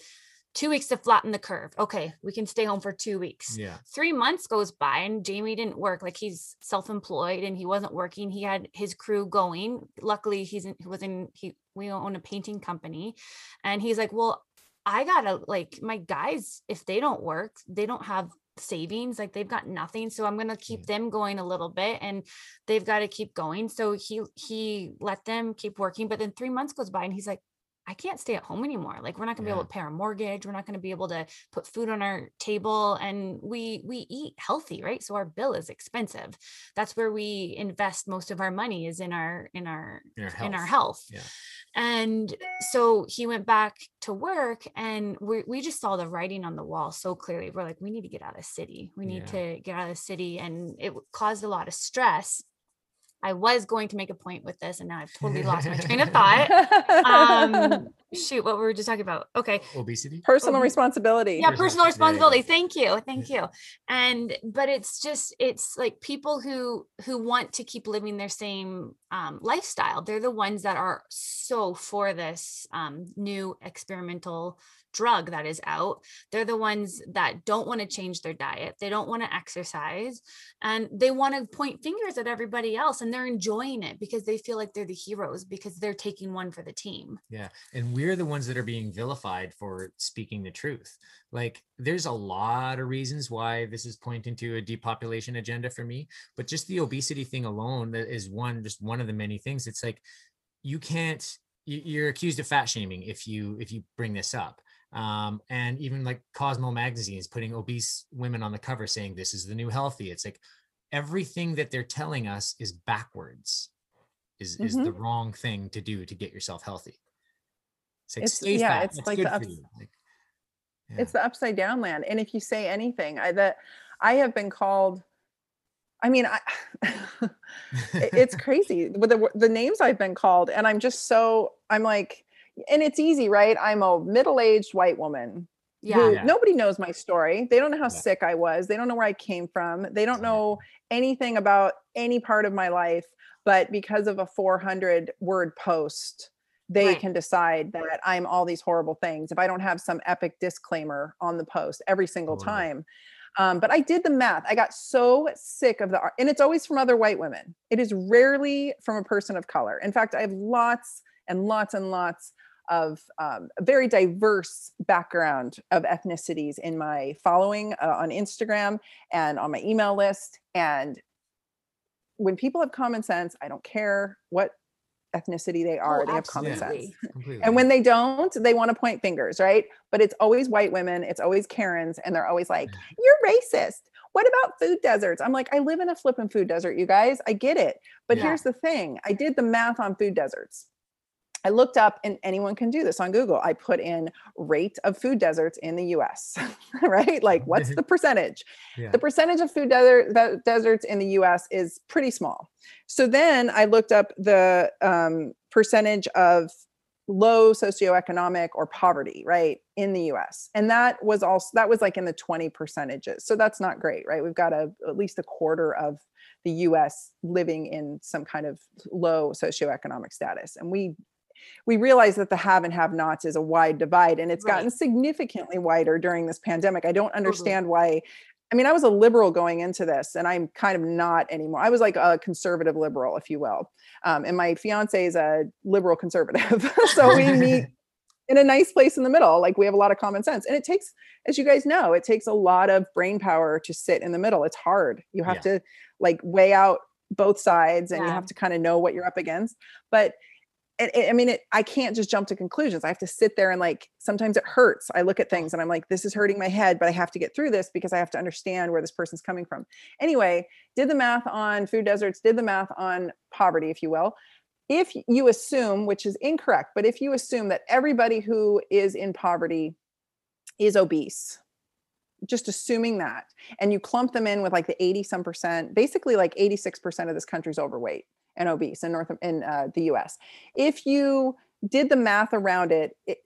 two weeks to flatten the curve. Okay, we can stay home for two weeks Yeah. three months goes by and Jamie didn't work. Like he's self-employed and he wasn't working. He had his crew going. Luckily, he's in, he was in he we own a painting company, and he's like, well, I gotta like my guys. If they don't work, they don't have savings like they've got nothing so i'm going to keep them going a little bit and they've got to keep going so he he let them keep working but then 3 months goes by and he's like I can't stay at home anymore. Like we're not gonna be able to pay our mortgage. We're not gonna be able to put food on our table, and we we eat healthy, right? So our bill is expensive. That's where we invest most of our money is in our in our In our health. in our health. Yeah. And so he went back to work, and we we just saw the writing on the wall so clearly. We're like, we need to get out of the city. We need Yeah. to get out of the city, and it caused a lot of stress. I was going to make a point with this, and now I've totally lost my train of thought. [laughs] Um shoot what were we just talking about? Okay. Obesity. personal um, responsibility. Yeah Personal- personal there you go. responsibility. Thank you thank you. And but it's just it's like people who who want to keep living their same um, lifestyle they're the ones that are so for this um, new experimental drug that is out. They're the ones that don't want to change their diet. They don't want to exercise and they want to point fingers at everybody else and they're enjoying it because they feel like they're the heroes because they're taking one for the team. Yeah. And we're the ones that are being vilified for speaking the truth. Like there's a lot of reasons why this is pointing to a depopulation agenda for me, but just the obesity thing alone is one just one of the many things. It's like you can't you're accused of fat shaming if you if you bring this up um, and even like Cosmo magazine is putting obese women on the cover saying this is the new healthy. It's like everything that they're telling us is backwards, is mm-hmm. is the mm-hmm. wrong thing to do to get yourself healthy. It's like it's, yeah, fat. it's That's like the ups, like, yeah. it's the upside down land. And if you say anything, I that I have been called. I mean, I, [laughs] it's [laughs] crazy with the the names I've been called, and I'm just so I'm like and it's easy, right? I'm a middle-aged white woman. Yeah. yeah. Nobody knows my story. They don't know how yeah. sick I was. They don't know where I came from. They don't know anything about any part of my life. But because of a 400 word post, they right. can decide that I'm all these horrible things if I don't have some epic disclaimer on the post every single oh, time. Um, but I did the math. I got so sick of the art, and it's always from other white women. It is rarely from a person of color. In fact, I have lots and lots and lots of um, a very diverse background of ethnicities in my following uh, on Instagram and on my email list. And when people have common sense, I don't care what ethnicity they are, oh, they have common sense. And when they don't, they want to point fingers, right? But it's always white women, it's always Karens, and they're always like, you're racist. What about food deserts? I'm like, I live in a flipping food desert, you guys. I get it. But yeah. here's the thing I did the math on food deserts. I looked up, and anyone can do this on Google. I put in rate of food deserts in the US, [laughs] right? Like, [laughs] what's the percentage? Yeah. The percentage of food desert, deserts in the US is pretty small. So then I looked up the um, percentage of low socioeconomic or poverty, right, in the US. And that was also, that was like in the 20 percentages. So that's not great, right? We've got a, at least a quarter of the US living in some kind of low socioeconomic status. And we we realize that the have and have nots is a wide divide and it's right. gotten significantly wider during this pandemic. I don't understand mm-hmm. why. I mean, I was a liberal going into this and I'm kind of not anymore. I was like a conservative liberal, if you will. Um, and my fiance is a liberal conservative. [laughs] so we meet [laughs] in a nice place in the middle. Like we have a lot of common sense. And it takes, as you guys know, it takes a lot of brain power to sit in the middle. It's hard. You have yeah. to like weigh out both sides and yeah. you have to kind of know what you're up against. But it, it, I mean, it, I can't just jump to conclusions. I have to sit there and like, sometimes it hurts. I look at things and I'm like, this is hurting my head, but I have to get through this because I have to understand where this person's coming from. Anyway, did the math on food deserts, did the math on poverty, if you will. If you assume, which is incorrect, but if you assume that everybody who is in poverty is obese, just assuming that, and you clump them in with like the 80 some percent, basically like 86% of this country is overweight and obese in North in uh, the U.S. If you did the math around it, it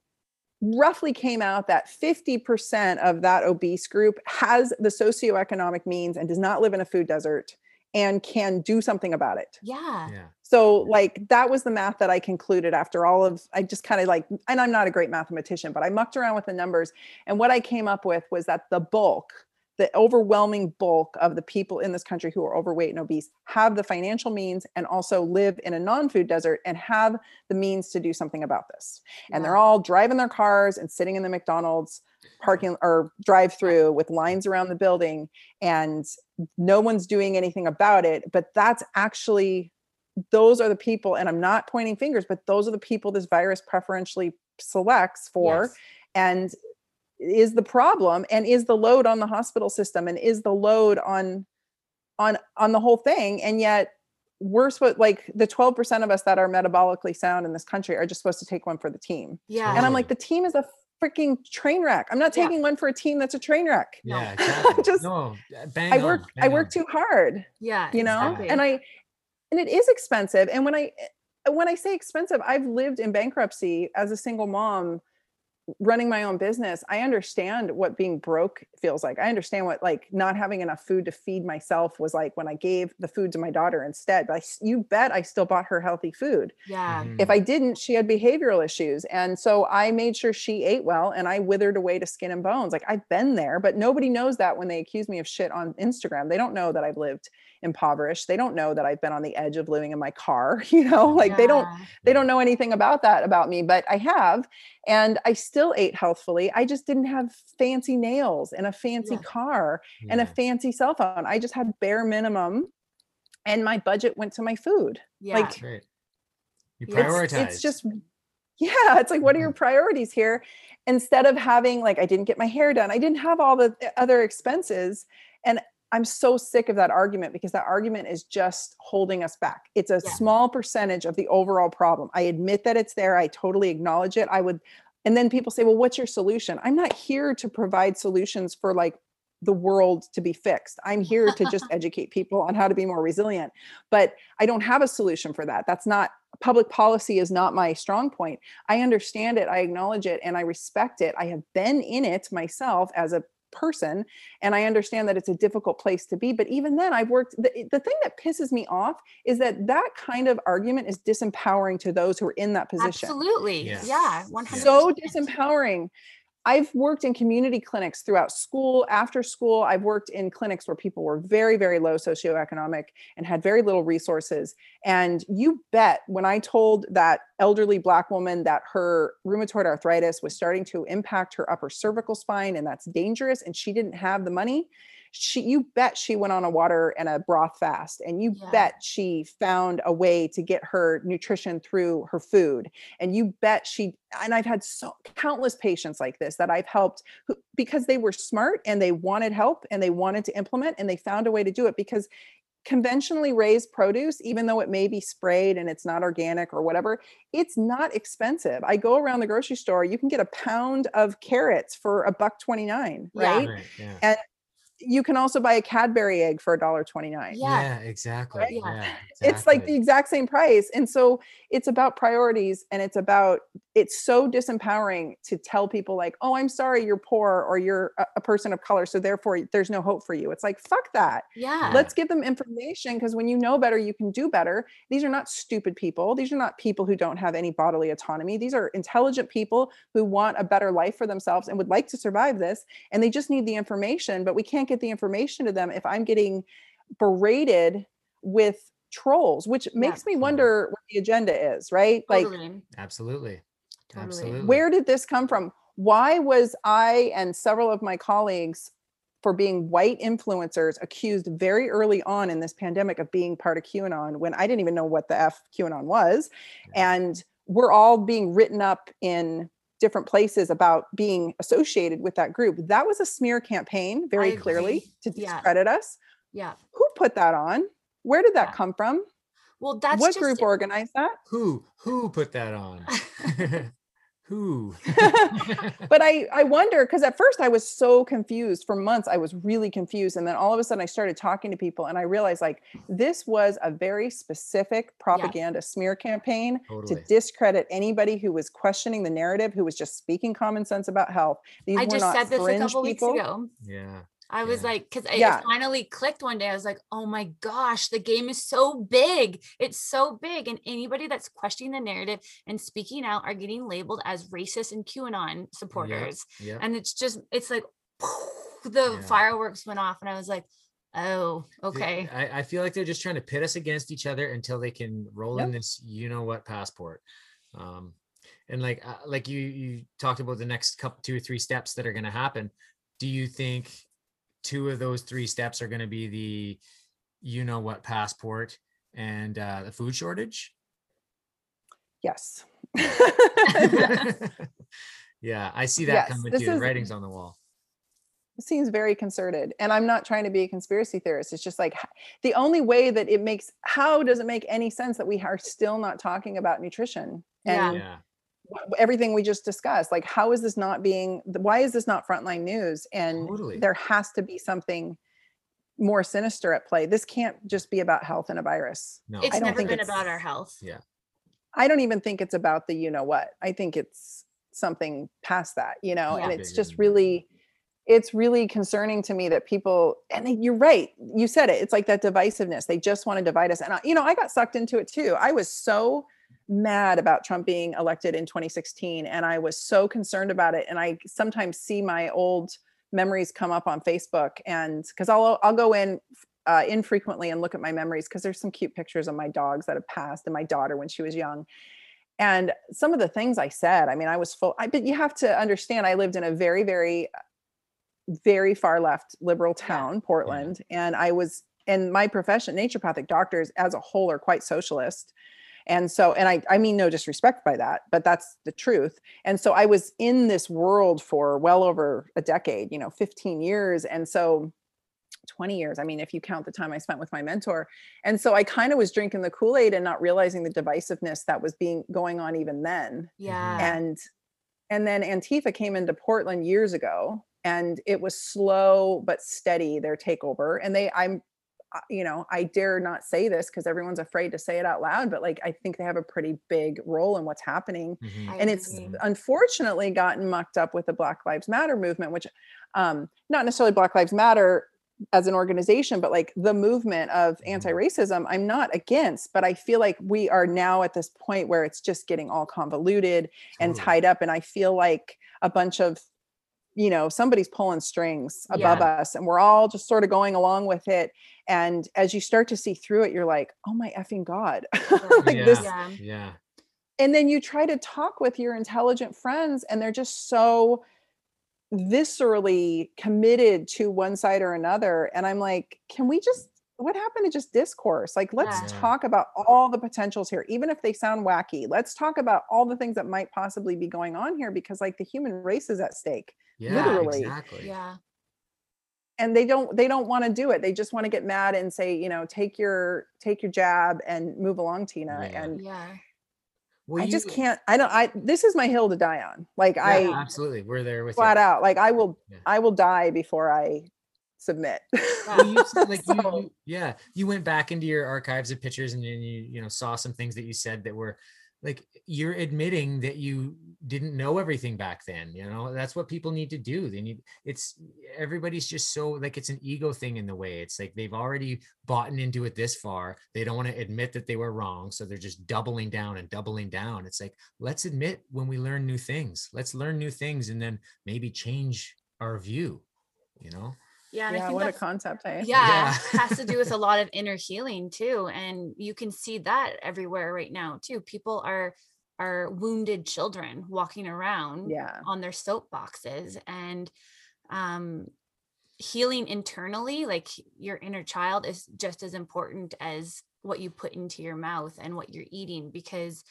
roughly came out that 50% of that obese group has the socioeconomic means and does not live in a food desert and can do something about it. Yeah. yeah. So like that was the math that I concluded after all of I just kind of like and I'm not a great mathematician, but I mucked around with the numbers and what I came up with was that the bulk the overwhelming bulk of the people in this country who are overweight and obese have the financial means and also live in a non-food desert and have the means to do something about this. And they're all driving their cars and sitting in the McDonald's parking or drive through with lines around the building and no one's doing anything about it, but that's actually those are the people and I'm not pointing fingers, but those are the people this virus preferentially selects for. Yes. and is the problem and is the load on the hospital system and is the load on on on the whole thing? And yet we're supposed like the 12% of us that are metabolically sound in this country are just supposed to take one for the team. Yeah. And i'm like the team is a freaking train wreck. I'm not taking yeah. one for a team that's a train wreck. Yeah exactly. [laughs] just no, i work i work too hard yeah you know? exactly. and i and it is expensive and when i eh, when i say expensive i've lived in bankruptcy as a single mom running my own business, I understand what being broke feels like. I understand what like not having enough food to feed myself was like when I gave the food to my daughter instead. But I, s- you bet I still bought her healthy food. Yeah. Mhm. If I didn't, she had behavioral issues. And so I made sure she ate well and I withered away to skin and bones. Like I've been there, but nobody knows that when they accuse me of shit on Instagram. They don't know that I've lived impoverished. They don't know that I've been on the edge of living in my car. [laughs] You know, like they don't they don't know anything about that about me, but I have. And I still ate healthfully. I just didn't have fancy nails and a fancy Yeah. car and a fancy cell phone. I just had bare minimum and my budget went to my food. Yeah. like, Great. You It's- prioritize. It's, it's just yeah, it's like what are your priorities here? Instead of having like I didn't get my hair done, I didn't have all the uh, other expenses and I'm so sick of that argument because that argument is just holding us back. It's a Yeah. small percentage of the overall problem. I admit that it's there. I totally acknowledge it. I would and then people say, "Well, what's your solution?" I'm not here to provide solutions for like the world to be fixed. I'm here to just [laughs] educate people on how to be more resilient. But I don't have a solution for that. That's not public policy is not my strong point. I understand it, I acknowledge it, and I respect it. I have been in it myself as a person and I understand that it's a difficult place to be but even then I've worked the, the thing that pisses me off is that that kind of argument is disempowering to those who are in that position Absolutely. Yeah. Yeah. One hundred. so disempowering. I've worked in community clinics throughout school, after school. I've worked in clinics where people were very, very low socioeconomic and had very little resources. And you bet when I told that elderly Black woman that her rheumatoid arthritis was starting to impact her upper cervical spine and that's dangerous, and she didn't have the money, she you bet she went on a water and a broth fast and you Yeah. bet she found a way to get her nutrition through her food and you bet she and i've had so countless patients like this that i've helped who, because they were smart and they wanted help and they wanted to implement and they found a way to do it because conventionally raised produce even though it may be sprayed and it's not organic or whatever it's not expensive i go around the grocery store you can get a pound of carrots for a buck 29 Yeah. right Right, yeah. and you can also buy a cadbury egg for a dollar 29 Yeah. Yeah, exactly. Right? Yeah. it's like the exact same price and so it's about priorities and it's about it's so disempowering to tell people like oh i'm sorry you're poor or you're a, a person of color so therefore there's no hope for you it's like fuck that Yeah. let's give them information because when you know better you can do better these are not stupid people these are not people who don't have any bodily autonomy these are intelligent people who want a better life for themselves and would like to survive this and they just need the information but we can't get the information to them if i'm getting berated with trolls which makes me Mhm. wonder what the agenda is right like Absolutely. Totally. Absolutely. where did this come from why was i and several of my colleagues for being white influencers accused very early on in this pandemic of being part of qanon when i didn't even know what the f qanon was Yeah. and we're all being written up in different places about being associated with that group that was a smear campaign very clearly to Yeah. discredit us Yeah. who put that on where did that Yeah. come from Well, that's what group organized that Who who put that on? [laughs] [laughs] who? [laughs] but I I wonder because at first I was so confused for months. I was really confused, and then all of a sudden I started talking to people, and I realized like this was a very specific propaganda smear campaign Totally. to discredit anybody who was questioning the narrative, who was just speaking common sense about health. These I were just not said this a fringe couple people. weeks ago. Yeah. I was Yeah. like, because it Yeah. finally clicked one day. I was like, oh my gosh, the game is so big. It's so big. And anybody that's questioning the narrative and speaking out are getting labeled as racist and QAnon supporters. Yeah. And it's just, it's like [laughs] the Yeah. fireworks went off. And I was like, oh, okay. I, I feel like they're just trying to pit us against each other until they can roll in this you know what passport. Um, and like uh, like you you talked about the next couple two or three steps that are going to happen. Do you think two of those three steps are going to be the you know what passport and uh, the food shortage? Yes. [laughs] yeah, I see that Yes, coming this too. The writing's on the wall. It seems very concerted and i'm not trying to be a conspiracy theorist it's just like the only way that it makes how does it make any sense that we are still not talking about nutrition Yeah. and Yeah. Wh- everything we just discussed like how is this not being why is this not frontline news and Totally. there has to be something more sinister at play this can't just be about health and a virus No. It's I don't never think been it's- about our health. Yeah. i don't even think it's about the you know what i think it's something past that you know Yeah. and it's just really it's really concerning to me that people and they- you're right you said it it's like that divisiveness they just want to divide us and I, you know i got sucked into it too i was so mad about trump being elected in 2016 and i was so concerned about it and i sometimes see my old memories come up on facebook and because i'll i'll go in uh, infrequently and look at my memories because there's some cute pictures of my dogs that have passed and my daughter when she was young and some of the things i said i mean i was full I, but you have to understand i lived in a very very very far left liberal town portland and i was in my profession naturopathic doctors as a whole are quite socialist and so and i i mean no disrespect by that but that's the truth. And so i was in this world for well over a decade you know 15 years. And so 20 years i mean if you count the time i spent with my mentor. And so i kind of was drinking the kool-aid and not realizing the divisiveness that was being going on even then. Yeah. Mm-hmm. and and then antifa came into portland years ago and it was slow but steady their takeover. And they i'm you know i dare not say this because everyone's afraid to say it out loud but like i think they have a pretty big role in what's happening Mhm. And it's unfortunately gotten mucked up with the black lives matter movement which um not necessarily black lives matter as an organization but like the movement of Mhm. anti-racism i'm not against but i feel like we are now at this point where it's just getting all convoluted and tied up and i feel like a bunch of you know somebody's pulling strings above us and we're all just sort of going along with it and as you start to see through it you're like oh my effing god [laughs] mm, like yeah. this Yeah. yeah and then you try to talk with your intelligent friends and they're just so viscerally committed to one side or another and i'm like can we just what happened to just discourse like let's Yeah. talk about all the potentials here even if they sound wacky let's talk about all the things that might possibly be going on here because like the human race is at stake yeah Literally. exactly Yeah. and they don't they don't want to do it they just want to get mad and say you know take your take your jab and move along tina Yeah. and Yeah. Well, i just can't i don't i this is my hill to die on like yeah, i absolutely we're there with flat you. out like i will Yeah. i will die before i submit. Well, you [laughs] like you, you- yeah you went back into your archives of pictures and then you you know saw some things that you said that were like you're admitting that you didn't know everything back then you know? That's what people need to do. They need it's everybody's just so like it's an ego thing in the way. It's like they've already bought into it this far. They don't want to admit that they were wrong so they're just doubling down and doubling down. It's like let's admit when we learn new things. Let's learn new things and then maybe change our view you know Yeah. And I yeah think what a concept eh yeah, Yeah. has to do with a [laughs] lot of inner healing too. And you can see that everywhere right now too. People are are wounded children walking around yeah on their soapboxes and um healing internally like your inner child is just as important as what you put into your mouth and what you're eating because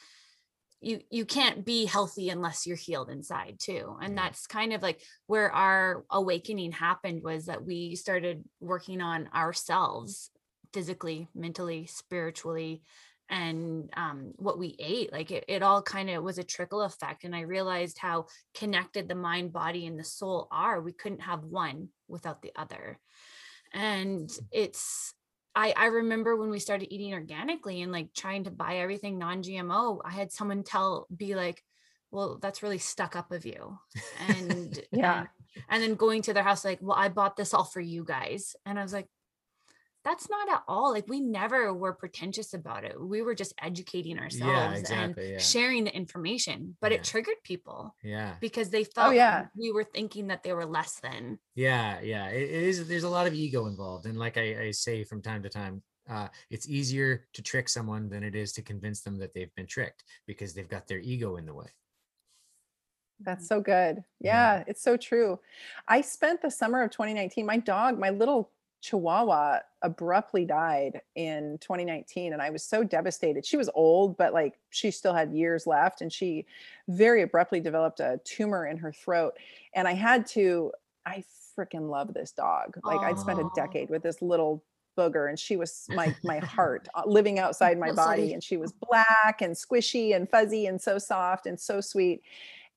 you you can't be healthy unless you're healed inside too and Yeah. that's kind of like where our awakening happened was that we started working on ourselves physically mentally spiritually and um, what we ate like it, it all kind of was a trickle effect and i realized how connected the mind body and the soul are we couldn't have one without the other and it's I, I remember when we started eating organically and like trying to buy everything non-gmo i had someone tell be like well that's really stuck up of you and [laughs] Yeah. and, and then going to their house like well i bought this all for you guys and i was like that's not at all like we never were pretentious about it we were just educating ourselves exactly, and yeah. sharing the information but Yeah. it triggered people yeah because they felt yeah. we were thinking that they were less than Yeah, yeah. It, it is there's a lot of ego involved. And like I, I say from time to time, uh, it's easier to trick someone than it is to convince them that they've been tricked because they've got their ego in the way. That's so good. Yeah. Yeah, it's so true. I spent the summer of 2019. My dog, my little chihuahua, abruptly died in 2019. And I was so devastated. She was old, but like she still had years left. And she very abruptly developed a tumor in her throat. And I had to, I freaking love this dog. Like I'd spent a decade with this little booger and she was my [laughs] my heart uh, living outside my body and she was black and squishy and fuzzy and so soft and so sweet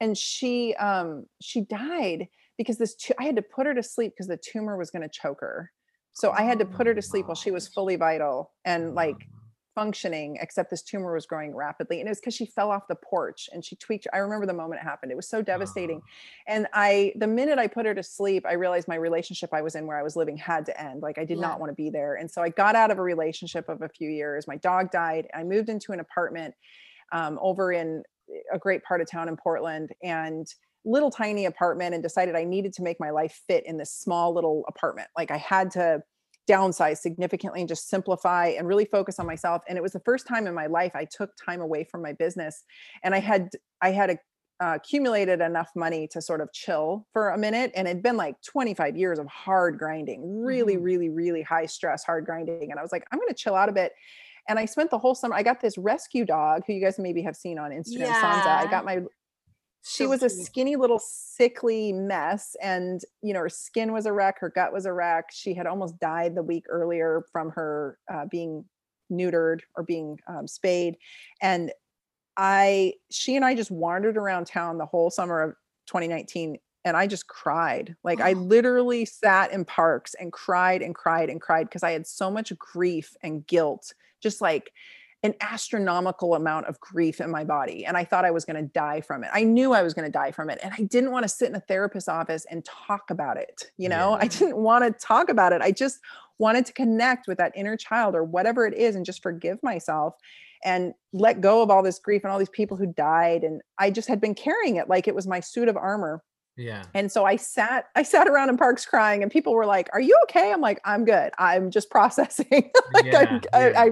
and she um she died because this tu- i had to put her to sleep because the tumor was going to choke her so i had to put her to sleep while she was fully vital and like functioning, except this tumor was growing rapidly. And it was because she fell off the porch and she tweaked. I remember the moment it happened. It was so devastating. Oh. And I, the minute I put her to sleep, I realized my relationship I was in where I was living had to end. Like I did Yeah. not want to be there. And so I got out of a relationship of a few years. My dog died. I moved into an apartment um, over in a great part of town in Portland and little tiny apartment and decided I needed to make my life fit in this small little apartment. Like I had to downsize significantly and just simplify and really focus on myself. And it was the first time in my life I took time away from my business and I had I had a uh, accumulated enough money to sort of chill for a minute and it'd been like 25 years of hard grinding really Mhm. really really high stress hard grinding and i was like i'm going to chill out a bit and i spent the whole summer i got this rescue dog who you guys maybe have seen on instagram sansa i got my she was a skinny little sickly mess and you know her skin was a wreck her gut was a wreck she had almost died the week earlier from her uh, being neutered or being um, spayed and i she and i just wandered around town the whole summer of 2019 and i just cried like i Oh. [gasps] literally sat in parks and cried and cried and cried because i had so much grief and guilt just like an astronomical amount of grief in my body and i thought i was going to die from it. I knew i was going to die from it and i didn't want to sit in a therapist's office and talk about it you know? I didn't want to talk about it. I just wanted to connect with that inner child or whatever it is and just forgive myself and let go of all this grief and all these people who died and i just had been carrying it like it was my suit of armor Yeah. and so I sat, I sat around in parks crying, and people were like, "Are you okay?" I'm like, "I'm good. I'm just processing. [laughs] like, Yeah, I'm- I. I,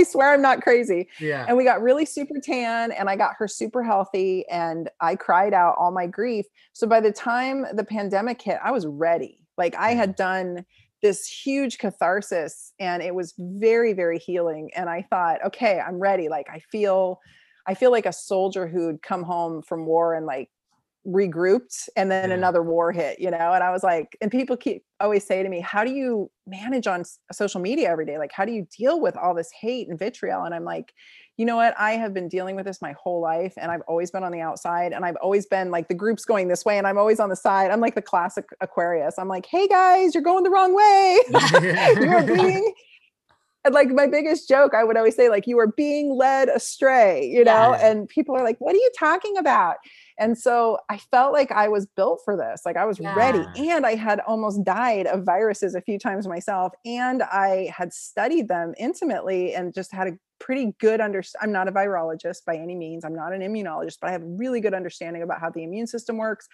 I swear I'm not crazy." Yeah. And we got really super tan, and I got her super healthy, and I cried out all my grief. So by the time the pandemic hit, I was ready. Like I had done this huge catharsis, and it was very, very healing. And I thought, okay, I'm ready. Like I feel, I feel like a soldier who'd come home from war and like regrouped and then Yeah. another war hit you know and i was like and people keep always say to me how do you manage on social media every day? Like how do you deal with all this hate and vitriol? And i'm like you know what? I have been dealing with this my whole life and i've always been on the outside and i've always been like the group's going this way and i'm always on the side. I'm like the classic aquarius. I'm like hey guys you're going the wrong way. [laughs] [laughs] You are being and like my biggest joke i would always say like you are being led astray you know? Yeah. and people are like what are you talking about? And so i felt like i was built for this like i was ready and i had almost died of viruses a few times myself and i had studied them intimately and just had a pretty good under i'm not a virologist by any means i'm not an immunologist but i have a really good understanding about how the immune system works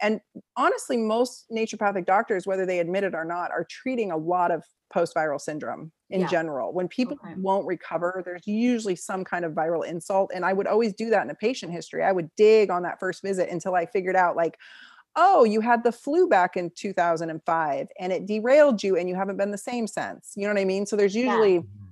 and honestly most naturopathic doctors whether they admit it or not are treating a lot of post-viral syndrome in Yeah. general when people Okay. won't recover there's usually some kind of viral insult and i would always do that in a patient history i would dig on that first visit until i figured out like oh you had the flu back in 2005 and it derailed you and you haven't been the same since you know what i mean so there's Yeah. usually mm-hmm.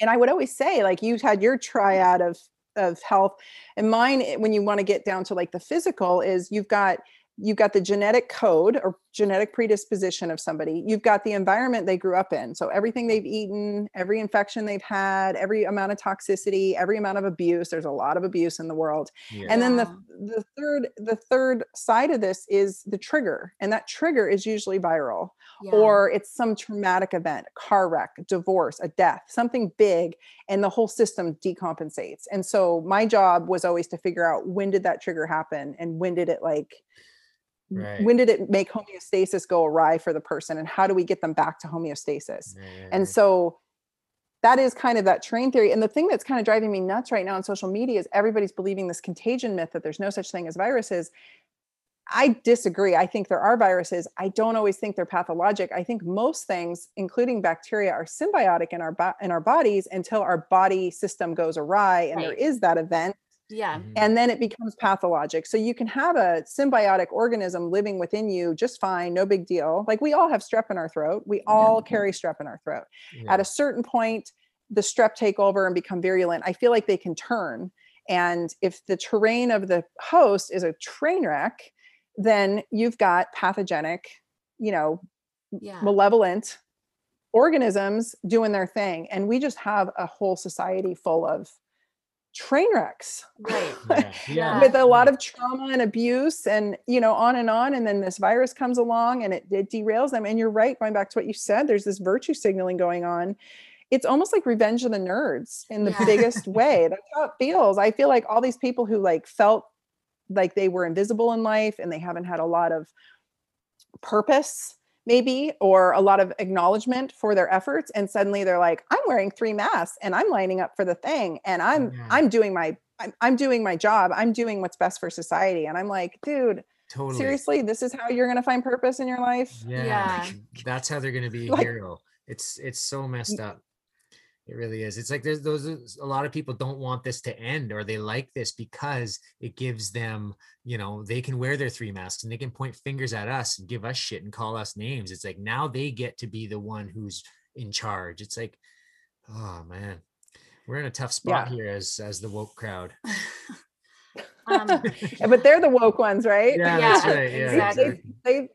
and I would always say, like, you've had your triad of of health, and mine, when you want to get down to like the physical, is you've got you've got the genetic code or genetic predisposition of somebody. You've got the environment they grew up in, so everything they've eaten, every infection they've had, every amount of toxicity, every amount of abuse. There's a lot of abuse in the world Yeah. and then the the third the third side of this is the trigger and that trigger is usually viral Yeah. or it's some traumatic event car wreck divorce a death something big and the whole system decompensates and so my job was always to figure out when did that trigger happen and when did it like Mm, right. when did it make homeostasis go awry for the person and how do we get them back to homeostasis Right, and so that is kind of that terrain theory. And the thing that's kind of driving me nuts right now on social media is everybody's believing this contagion myth that there's no such thing as viruses. I disagree. I think there are viruses. I don't always think they're pathologic. I think most things, including bacteria, are symbiotic in our bo- in our bodies until our body system goes awry and there Right. is that event yeah. Mhm. and then it becomes pathologic. So you can have a symbiotic organism living within you just fine, no big deal. Like we all have strep in our throat. We all carry strep in our throat. Yeah. At a certain point, the strep take over and become virulent. I feel like they can turn. And if the terrain of the host is a train wreck, then you've got pathogenic, you know, Yeah. malevolent organisms doing their thing. And we just have a whole society full of train wrecks Right. [laughs] yeah. yeah. with a lot of trauma and abuse and you know on and on and then this virus comes along and it, it derails them and you're right going back to what you said there's this virtue signaling going on it's almost like revenge of the nerds in the Yeah. biggest [laughs] way. That's how it feels. I feel like all these people who like felt like they were invisible in life and they haven't had a lot of purpose maybe or a lot of acknowledgement for their efforts and suddenly they're like i'm wearing three masks and i'm lining up for the thing and i'm Yeah. i'm doing my I'm, I'm doing my job i'm doing what's best for society and i'm like dude Totally. seriously this is how you're going to find purpose in your life Yeah. Yeah. That's how they're gonna be a Like- hero. It's it's so messed up. It really is. It's like there's those a lot of people don't want this to end or they like this because it gives them, you know, they can wear their three masks and they can point fingers at us and give us shit and call us names. It's like now they get to be the one who's in charge. It's like, oh man. We're in a tough spot Yeah. here as as the woke crowd. [laughs] [laughs] um, but they're the woke ones right Yeah, that's Yeah, right. Yeah, exactly. exactly. they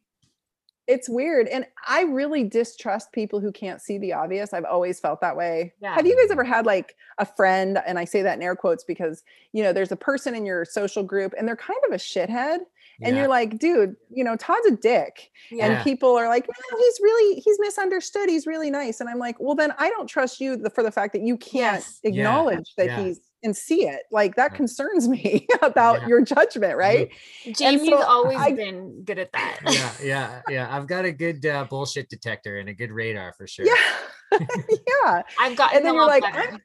it's weird and i really distrust people who can't see the obvious i've always felt that way Yeah. have you guys ever had like a friend and i say that in air quotes because you know there's a person in your social group and they're kind of a shithead and Yeah. you're like dude you know todd's a dick yeah. and people are like no he's really he's misunderstood he's really nice and i'm like well then i don't trust you the, for the fact that you can't Yes. Acknowledge that he's and see it like that concerns me [laughs] about Yeah. your judgment right Jamie's so always I- been good at that. yeah, [laughs] yeah, yeah. I've got a good uh, bullshit detector and a good radar for sure. yeah [laughs] yeah I've gotten And then you're like, better.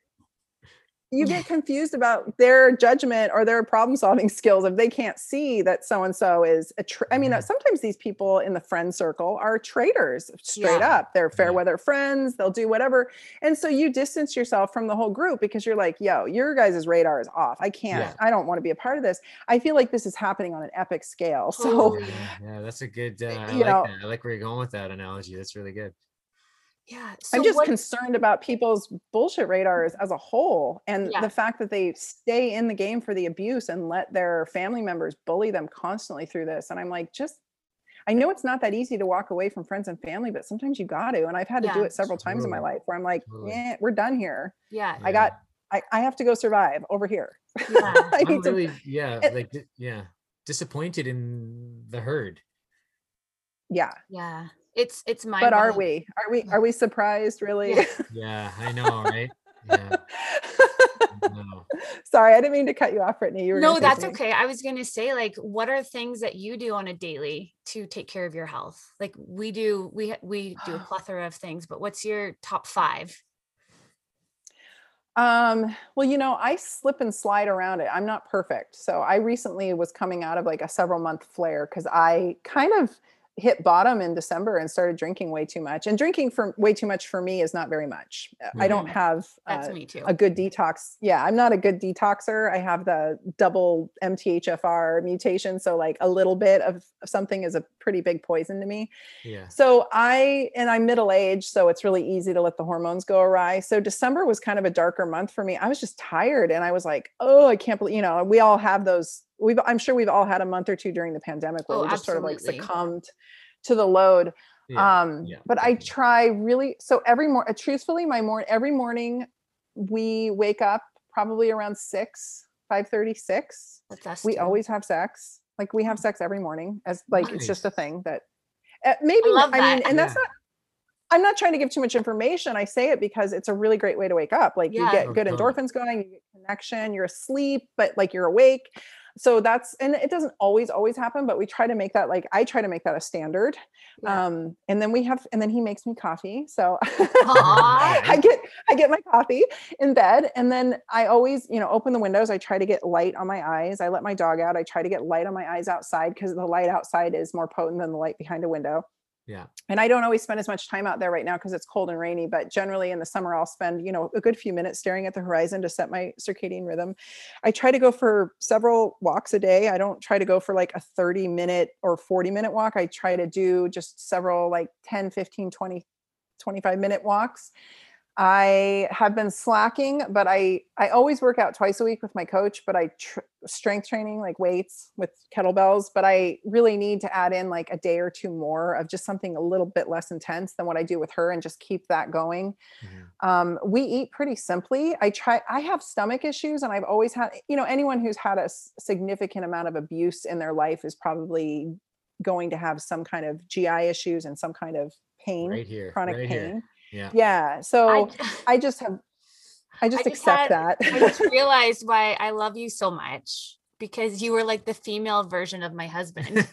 You get confused about their judgment or their problem solving [laughs] skills if they can't see that so and so is a tra- I mean Yeah. sometimes these people in the friend circle are traitors straight Yeah. up they're fair Yeah. weather friends they'll do whatever and so you distance yourself from the whole group because you're like yo your guys' radar is off I can't Yeah. I don't want to be a part of this I feel like this is happening on an epic scale [laughs] so. Yeah, yeah, that's a good. Uh, I you like know- that. I like where you're going with that analogy. That's really good. Yeah. So I'm just what, concerned about people's bullshit mm. radars as a whole and Yeah. the fact that they stay in the game for the abuse and let their family members bully them constantly through this. And I'm like, just, I know it's not that easy to walk away from friends and family, but sometimes you got to. And I've had to do it several times in my life where I'm like, Totally. yeah, we're done here. yeah. I got, I, I have to go survive over here. Yeah. [laughs] I I'm need to- yeah, it- like, yeah, disappointed in the herd. yeah. Yeah. It's it's my But are we, are we, are we surprised really? Yeah. [laughs] Yeah, I know, right? Yeah, [laughs] no. Sorry, I didn't mean to cut you off, Brittany. You were No, that's something. okay. I was going to say like what are things that you do on a daily to take care of your health? Like we do we we do a [sighs] plethora of things, but what's your top 5? Um, well, you know, I slip and slide around it. I'm not perfect. So I recently was coming out of like a several month flare because I kind of hit bottom in December and started drinking way too much. And drinking for way too much for me is not very much. Uh, I don't have uh, a good detox. Yeah, I'm not a good detoxer. I have the double MTHFR mutation. So like a little bit of something is a pretty big poison to me. Yeah, So I and I'm middle aged, so it's really easy to let the hormones go awry. So December was kind of a darker month for me. I was just tired and I was like, oh, I can't believe, you know, we all have those. We've I'm sure we've all had a month or two during the pandemic where Oh, we just sort of like succumbed to the load. yeah, um, yeah, but I try really so every morning truthfully, my morning every morning we wake up probably around six, five thirty, six That's us. we too. always have sex. Like we have sex every morning as like it's just a thing that uh, maybe love i mean that. and that's not i'm not trying to give too much information. I say it because it's a really great way to wake up. Like you get Oh, good endorphins going you get connection you're asleep but like you're awake so that's and it doesn't always always happen but we try to make that like i try to make that a standard Yeah. um and then we have and then he makes me coffee so [laughs] i get i get my coffee in bed and then i always you know open the windows i try to get light on my eyes i let my dog out i try to get light on my eyes outside because the light outside is more potent than the light behind a window Yeah. and i don't always spend as much time out there right now because it's cold and rainy but generally in the summer i'll spend you know a good few minutes staring at the horizon to set my circadian rhythm. I try to go for several walks a day. I don't try to go for like a 30 minute or 40 minute walk. I try to do just several like 10 15 20 25 minute walks I have been slacking, but I I always work out twice a week with my coach, but I tr- strength training like weights with kettlebells, but I really need to add in like a day or two more of just something a little bit less intense than what I do with her and just keep that going. Mhm. Um, we eat pretty simply. I try I have stomach issues and I've always had, you know, anyone who's had a significant amount of abuse in their life is probably going to have some kind of GI issues and some kind of pain Right here, chronic right pain. here. Yeah. Yeah. So I, I, just have, I just just accept had- that. I just [laughs] realized why I love you so much because you were like the female version of my husband. [laughs]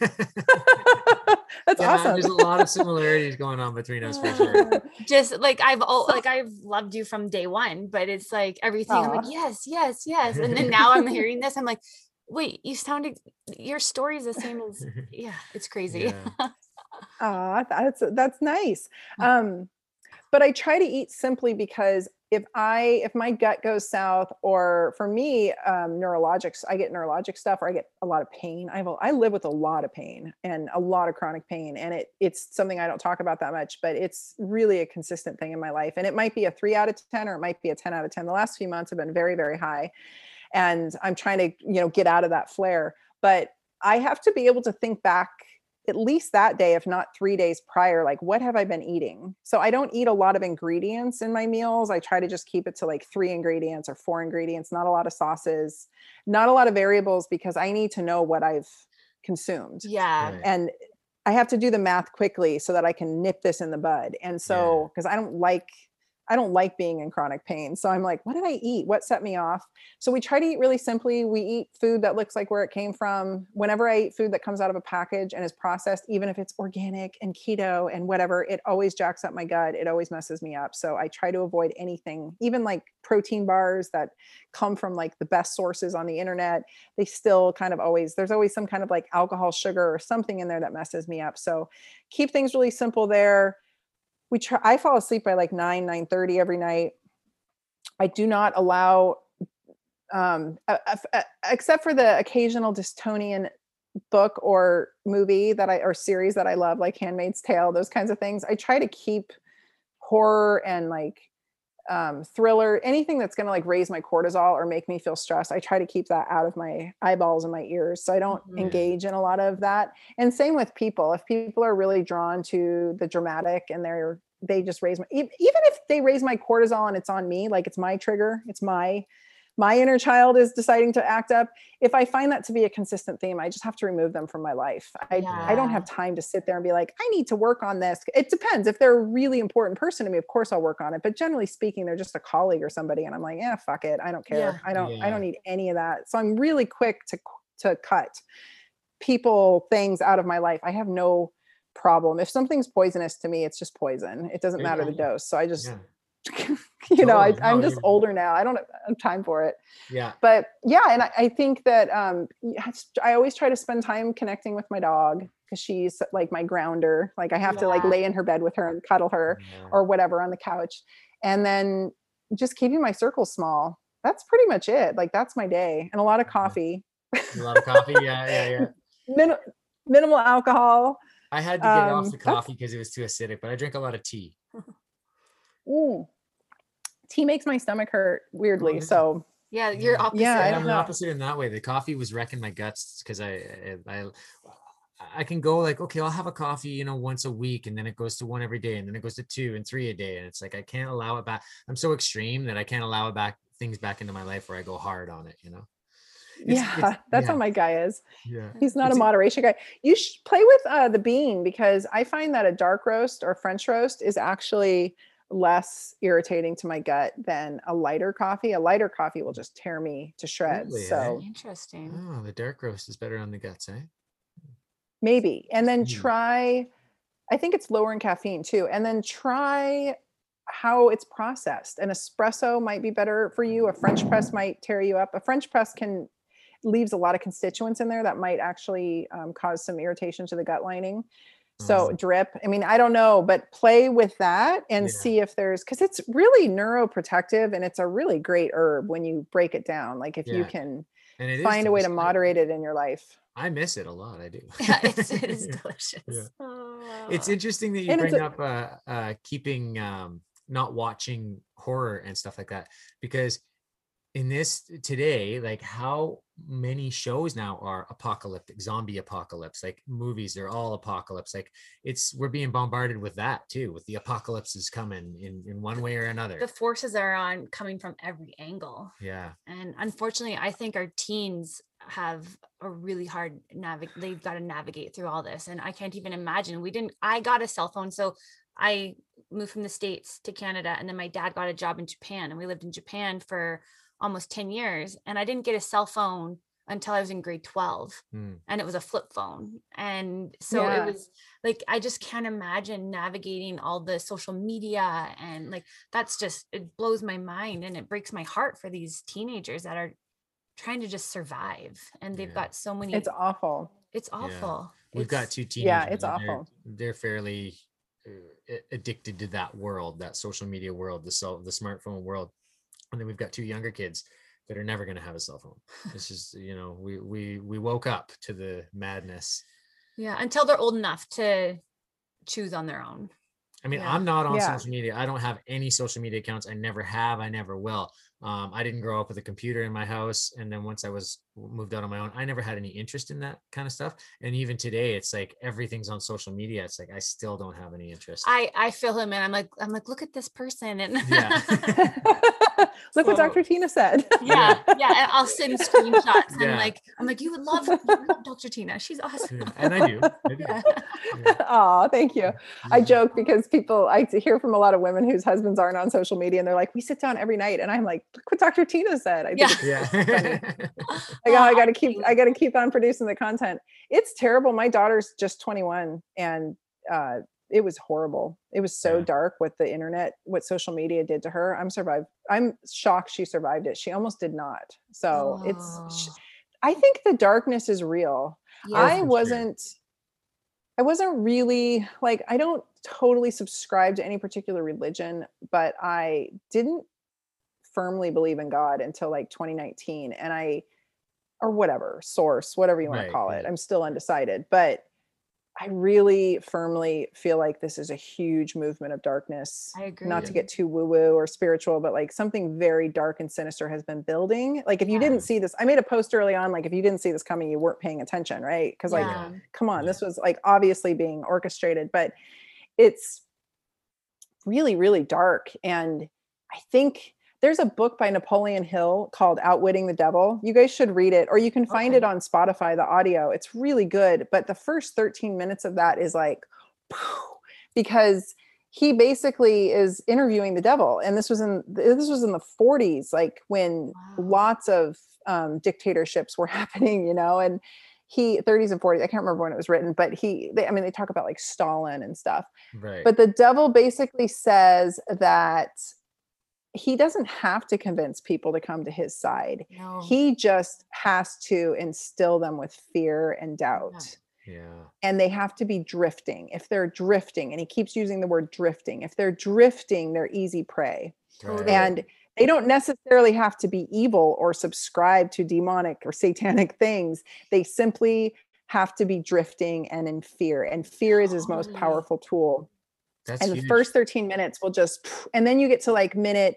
That's yeah, awesome. there's a lot of similarities [laughs] going on between us for sure. just like I've oh, like I've loved you from day one, but it's like everything. I'm like yes, yes, yes, and then now I'm hearing this. I'm like, wait, you sounded your story is the same as yeah, it's crazy. Yeah. Aw, that's that's nice. Um, but I try to eat simply because if I if my gut goes south, or for me, um, neurologics, I get neurologic stuff, or I get a lot of pain. I have a, I live with a lot of pain and a lot of chronic pain, and it it's something I don't talk about that much, but it's really a consistent thing in my life. And it might be a three out of ten, or it might be a ten out of ten. The last few months have been very very high, and I'm trying to you know get out of that flare. But I have to be able to think back at least that day, if not three days prior, like what have I been eating? So I don't eat a lot of ingredients in my meals. I try to just keep it to like three ingredients or four ingredients, not a lot of sauces, not a lot of variables because I need to know what I've consumed. Yeah. Right. And I have to do the math quickly so that I can nip this in the bud. And so, because I don't like, I don't like being in chronic pain. So I'm like, what did I eat? What set me off? So we try to eat really simply. We eat food that looks like where it came from. Whenever I eat food that comes out of a package and is processed, even if it's organic and keto and whatever, it always jacks up my gut. It always messes me up. So I try to avoid anything, even like protein bars that come from like the best sources on the internet. They still kind of always, there's always some kind of like alcohol, sugar, or something in there that messes me up. So keep things really simple there we try i fall asleep by like 9 9 30 every night. I do not allow um a- a- a- except for the occasional dystonian book or movie that i or series that i love like handmaid's tale those kinds of things i try to keep horror and like um thriller anything that's going to like raise my cortisol or make me feel stressed i try to keep that out of my eyeballs and my ears so i don't Mhm. engage in a lot of that and same with people if people are really drawn to the dramatic and they're they just raise my even if they raise my cortisol and it's on me like it's my trigger it's my my inner child is deciding to act up. If i find that to be a consistent theme i just have to remove them from my life. I i don't have time to sit there and be like i need to work on this. It depends. If they're a really important person to me of course i'll work on it. But generally speaking they're just a colleague or somebody and i'm like yeah fuck it. I don't care. Yeah. i don't i don't need any of that. So i'm really quick to to cut people things out of my life. I have no problem. If something's poisonous to me it's just poison. It doesn't Yeah. matter the dose. So i just Yeah. [laughs] [laughs] you know I, i'm just older now i don't have time for it Yeah. but yeah and I, I think that um i always try to spend time connecting with my dog because she's like my grounder like i have to like lay in her bed with her and cuddle her Yeah. or whatever on the couch and then just keeping my circle small that's pretty much it like that's my day and a lot of Mhm. coffee A lot of coffee. Yeah, yeah, yeah. [laughs] Min- minimal alcohol I had to get Um, off the coffee because it was too acidic, but I drink a lot of tea. [laughs] Ooh. Tea makes my stomach hurt weirdly does it? so Yeah, you're opposite. Yeah, I I'm don't the know. opposite in that way. The coffee was wrecking my guts because I, I, I, I can go like, okay, I'll have a coffee, you know, once a week, and then it goes to one every day, and then it goes to two and three a day, and it's like I can't allow it back. I'm so extreme that I can't allow it back things back into my life where I go hard on it. You know. It's- yeah it's- that's yeah, how my guy is Yeah. he's not a moderation guy you should play with uh, the bean because i find that a dark roast or french roast is actually less irritating to my gut than a lighter coffee a lighter coffee will just tear me to shreds Really, eh? so Interesting. Oh, the dark roast is better on the guts, eh? maybe and then Mm. try i think it's lower in caffeine too and then try how it's processed an espresso might be better for you a french press might tear you up a french press can leaves a lot of constituents in there that might actually um, cause some irritation to the gut lining so Mhm. drip i mean i don't know but play with that and Yeah. see if there's because it's really neuroprotective and it's a really great herb when you break it down like if you can And it is find a way to moderate it in your life I miss it a lot. I do. Yeah, it's, it [laughs] is delicious. Yeah. It's Ah. interesting that you And bring a- up uh, uh, keeping um, not watching horror and stuff like that because in this today, like how many shows now are apocalyptic, zombie apocalypse, like movies, they're all apocalypse. Like it's we're being bombarded with that too, with the apocalypse is coming in in one way or another. the forces are on coming from every angle. yeah, And unfortunately, I think our teens have a really hard navigate. They've got to navigate through all this. And I can't even imagine. We didn't, I got a cell phone. So I moved from the states to Canada, and then my dad got a job in Japan, and we lived in Japan for almost ten years, and I didn't get a cell phone until I was in grade 12 Hmm. and it was a flip phone. And so Yeah. it was like I just can't imagine navigating all the social media and like that's just it blows my mind and it breaks my heart for these teenagers that are trying to just survive and they've Yeah. got so many It's awful. it's awful. We've got two teenagers. Yeah, it's and they're- awful. They're, fairly uh, addicted to that world, that social media world, the cell, the smartphone world, and then we've got two younger kids that are never going to have a cell phone. It's [laughs] just you know we we we woke up to the madness. yeah, until they're old enough to choose on their own. I mean, Yeah. I'm not on Yeah. social media. I don't have any social media accounts. I never have. I never will. Um, I didn't grow up with a computer in my house, and then once I was moved out on my own, I never had any interest in that kind of stuff. And even today, it's like everything's on social media. It's like I still don't have any interest. I I feel him and I'm like I'm like look at this person and Yeah. [laughs] [laughs] Look what Dr. Tina said. [laughs] yeah yeah and i'll send screenshots and Yeah. like i'm like you would love, you would love dr tina she's awesome Yeah, and I do. I do. Yeah. Oh, thank you. I joke because people I hear from a lot of women whose husbands aren't on social media and they're like, we sit down every night. And I'm like, look what Dr. Tina said. I think Yeah. Yeah. [laughs] like, oh, I Oh, gotta keep I gotta keep on producing the content. It's terrible. My daughter's just 21 and uh it was horrible. It was so Yeah. dark what the internet, what social media did to her. I'm survived. I'm shocked she survived it. She almost did not. So it's sh- Oh, I think the darkness is real. yeah. I wasn't I wasn't really like I don't totally subscribe to any particular religion, but I didn't firmly believe in God until like 2019 and I or whatever, source, whatever you want Right, to call it. I'm still undecided, but I really firmly feel like this is a huge movement of darkness. I agree. Not to get too woo woo or spiritual, but like something very dark and sinister has been building. Like if you didn't see this, I made a post early on, like if you didn't see this coming, you weren't paying attention, right? Because like Yeah. come on, Yeah. this was like obviously being orchestrated, but it's really, really dark. And I think there's a book by Napoleon Hill called Outwitting the Devil. You guys should read it, or you can find Okay. it on Spotify, the audio. It's really good. But the first 13 minutes of that is like, because he basically is interviewing the devil and this was in this was in the 40s like when Wow. lots of um, dictatorships were [laughs] happening you know and he 30s and 40s i can't remember when it was written but he they, i mean they talk about like stalin and stuff right. but the devil basically says that he doesn't have to convince people to come to his side No. he just has to instill them with fear and doubt yeah. and they have to be drifting. If they're drifting, and he keeps using the word drifting, if they're drifting, they're easy prey. Right. And they don't necessarily have to be evil or subscribe to demonic or satanic things. They simply have to be drifting and in fear. And fear is his most powerful tool. That's and the first 13 minutes will just, and then you get to like minute,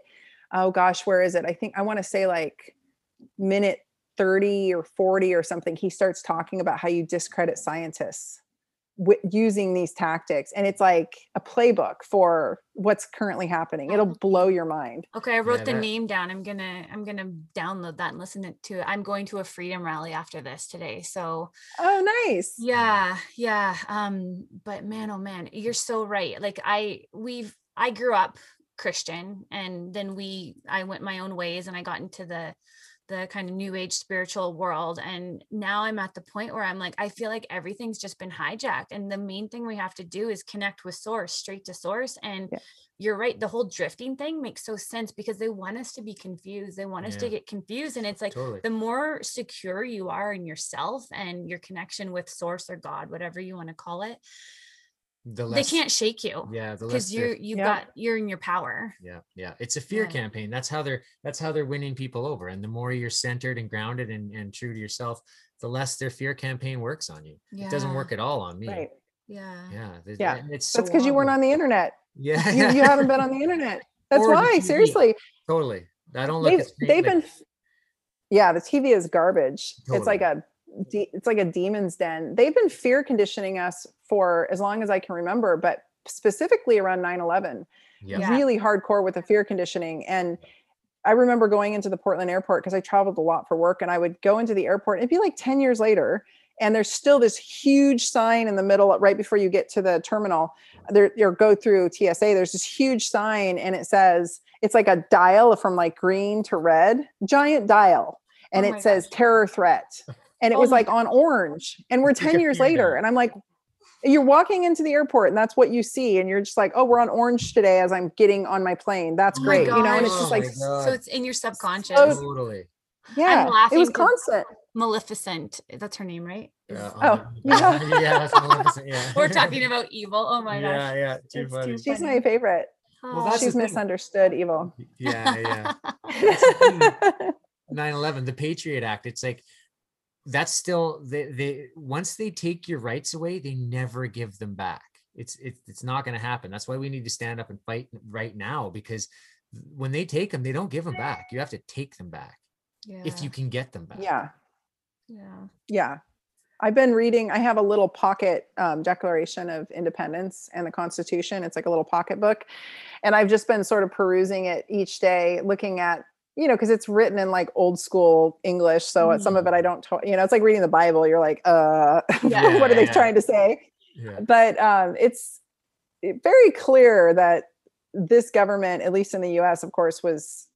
oh gosh, where is it? I think I want to say like minute 30 or 40 or something. He starts talking about how you discredit scientists wi- using these tactics. And it's like a playbook for what's currently happening. It'll blow your mind. Okay, I wrote Yeah, the that- name down. I'm gonna I'm gonna download that and listen to it. I'm going to a freedom rally after this today. So Oh, nice. yeah, yeah. Um, but man, oh man, you're so right. Like I we've I grew up Christian and then we I went my own ways and I got into the the kind of new age spiritual world and now i'm at the point where i'm like i feel like everything's just been hijacked and the main thing we have to do is connect with source straight to source and Yeah. you're right the whole drifting thing makes so sense because they want us to be confused they want us to get confused and it's like totally. the more secure you are in yourself and your connection with source or god whatever you want to call it The they can't shake you Yeah. Because you're you've Yeah. got you're in your power yeah yeah it's a fear Yeah. campaign that's how they're that's how they're winning people over and the more you're centered and grounded and, and true to yourself the less their fear campaign works on you yeah it doesn't work at all on me Right. yeah yeah th- Yeah. and it's That's because you weren't on the internet. yeah You, you haven't been on the [laughs] internet. That's Or why, seriously. totally i don't look they've, at screen- they've like- been yeah the tv is garbage it's like a de- it's like a demon's den they've been fear conditioning us for as long as i can remember but specifically around 9-11 yeah, Yeah. really hardcore with the fear conditioning and i remember going into the portland airport because i traveled a lot for work and i would go into the airport it'd be like 10 years later and there's still this huge sign in the middle right before you get to the terminal there or go through tsa there's this huge sign and it says it's like a dial from like green to red giant dial and Oh it says gosh. terror threat and it Oh was my like on orange and we're 10 years later and i'm like you're walking into the airport and that's what you see and you're just like oh we're on orange today as i'm getting on my plane that's Oh my great you know and it's just like Oh So it's in your subconscious. So- totally. yeah it laughing was 'cause- constant Maleficent. That's her name, right? Yeah, Oh, uh-huh. yeah, [laughs] yeah, that's yeah. We're talking [laughs] about evil. Oh my gosh. Yeah, yeah, too funny. too she's funny. my favorite Well, that's the she's misunderstood evil Yeah, yeah. [laughs] That's 9/11, the Patriot Act. It's like that's still they they once they take your rights away, they never give them back. It's it's it's not going to happen. That's why we need to stand up and fight right now because when they take them, they don't give them back. You have to take them back yeah. if you can get them back. yeah Yeah. yeah i've been reading i have a little pocket um, declaration of independence and the constitution it's like a little pocket book and i've just been sort of perusing it each day looking at you know because it's written in like old school english so uh, some of it i don't to- you know it's like reading the bible you're like uh [laughs] Yeah, what are they yeah. trying to say Yeah. but um, it's very clear that this government, at least in the U.S., of course, was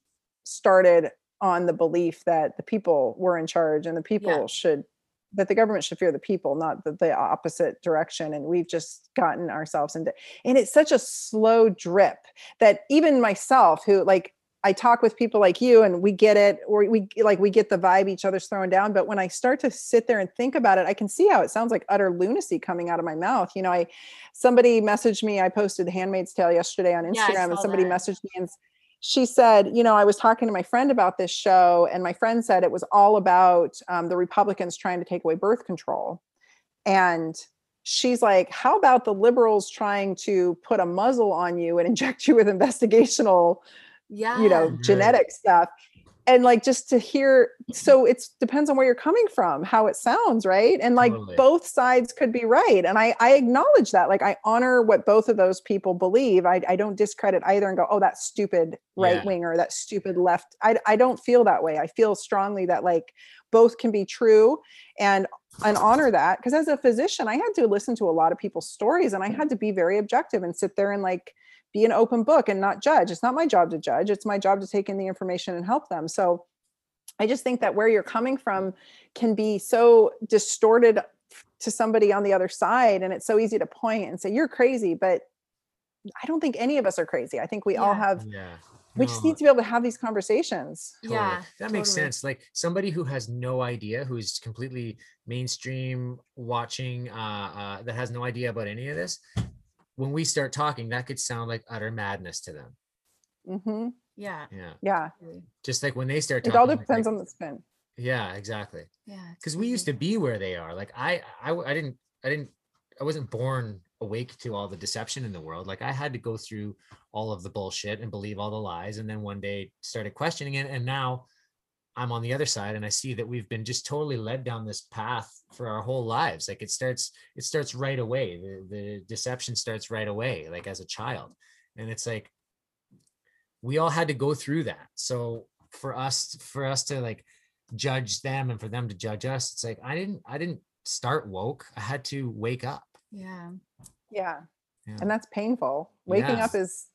started on the belief that the people were in charge and the people should that the government should fear the people, not the, the opposite direction. And we've just gotten ourselves into, and it's such a slow drip that even myself, who like I talk with people like you, and we get it, or we like we get the vibe each other's throwing down. But when I start to sit there and think about it, I can see how it sounds like utter lunacy coming out of my mouth. You know, I somebody messaged me. I posted the *Handmaid's Tale* yesterday on Yeah, Instagram, and somebody that. messaged me and she said, you know, I was talking to my friend about this show, and my friend said it was all about um, the Republicans trying to take away birth control. And she's like, how about the liberals trying to put a muzzle on you and inject you with investigational, Yeah. you know, genetic stuff? And like just to hear, so it's depends on where you're coming from, how it sounds, right? And like Totally. both sides could be right. And I I acknowledge that. Like I honor what both of those people believe. I, I don't discredit either and go, oh, that stupid right Yeah. wing or that stupid left. I I don't feel that way. I feel strongly that like both can be true and and honor that. Because as a physician, I had to listen to a lot of people's stories and I had to be very objective and sit there and like be an open book and not judge. It's not my job to judge. It's my job to take in the information and help them. So I just think that where you're coming from can be so distorted to somebody on the other side. And it's so easy to point and say, you're crazy. But I don't think any of us are crazy. I think we all have, Yeah. we just need to be able to have these conversations. Totally. Yeah. that makes totally. sense. Like somebody who has no idea, who's completely mainstream watching, uh, uh, that has no idea about any of this. When we start talking, that could sound like utter madness to them. Mm-hmm. Yeah. Yeah, Yeah. just like when they start It all depends like- on the spin. Yeah, exactly. Yeah. it's Because we used to be where they are. Like I, I, I didn't, I didn't, I wasn't born awake to all the deception in the world. Like I had to go through all of the bullshit and believe all the lies, and then one day started questioning it, and now I'm on the other side, and I see that we've been just totally led down this path for our whole lives. Like it starts, it starts right away. The the deception starts right away, like as a child, and it's like we all had to go through that. So for us, for us to like judge them and for them to judge us it's like i didn't i didn't start woke i had to wake up Yeah. Yeah. yeah And that's painful. Waking Yeah. up is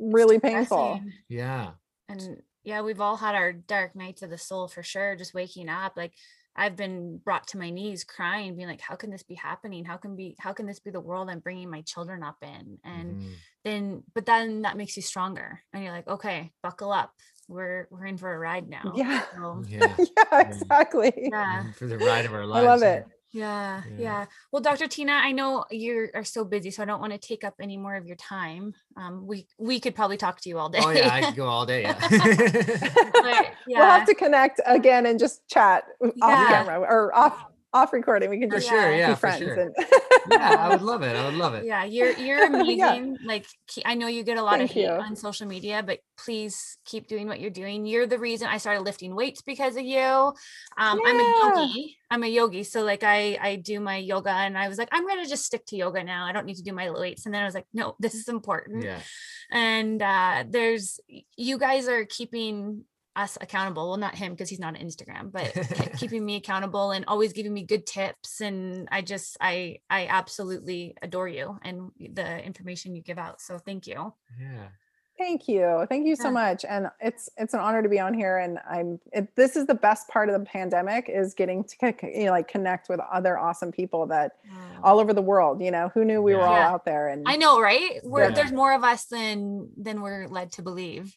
really painful. Yeah And yeah, we've all had our dark nights of the soul for sure. Just waking up, like I've been brought to my knees crying, being like, "How can this be happening? How can be? How can this be the world I'm bringing my children up in?" And Mhm. then, but then that makes you stronger, and you're like, "Okay, buckle up. We're we're in for a ride now." Yeah. So, yeah [laughs] yeah, exactly. yeah. For the ride of our lives I love yeah. it. Yeah, Yeah. yeah. Well, Dr. Tina, I know you are so busy, so I don't want to take up any more of your time. Um, we we could probably talk to you all day. oh yeah i could go all day yeah [laughs] but [laughs] yeah, We'll have to connect again and just chat off Yeah. camera or off off recording. We can for just sure Yeah. yeah be for friends. sure And yeah i would love it i would love it yeah, you're [laughs] you're amazing. Yeah. Like I know you get a lot Thank of hate you. on social media, but please keep doing what you're doing. You're the reason I started lifting weights because of you. Um, I'm a yogi. I'm a yogi, so like I I do my yoga, and I was like, I'm gonna just stick to yoga now. I don't need to do my weights. And then I was like, no, this is important. yeah and uh there's you guys are keeping us accountable. Well, not him because he's not on Instagram, but [laughs] keeping me accountable and always giving me good tips. And I just, I, I absolutely adore you and the information you give out. So thank you. Yeah. Thank you. Thank you so much. And it's it's an honor to be on here. And I'm it, this is the best part of the pandemic is getting to you know, like connect with other awesome people that mm. all over the world. You know, who knew we were all Yeah. out there? And I know, right? We're, Yeah. There's more of us than than we're led to believe.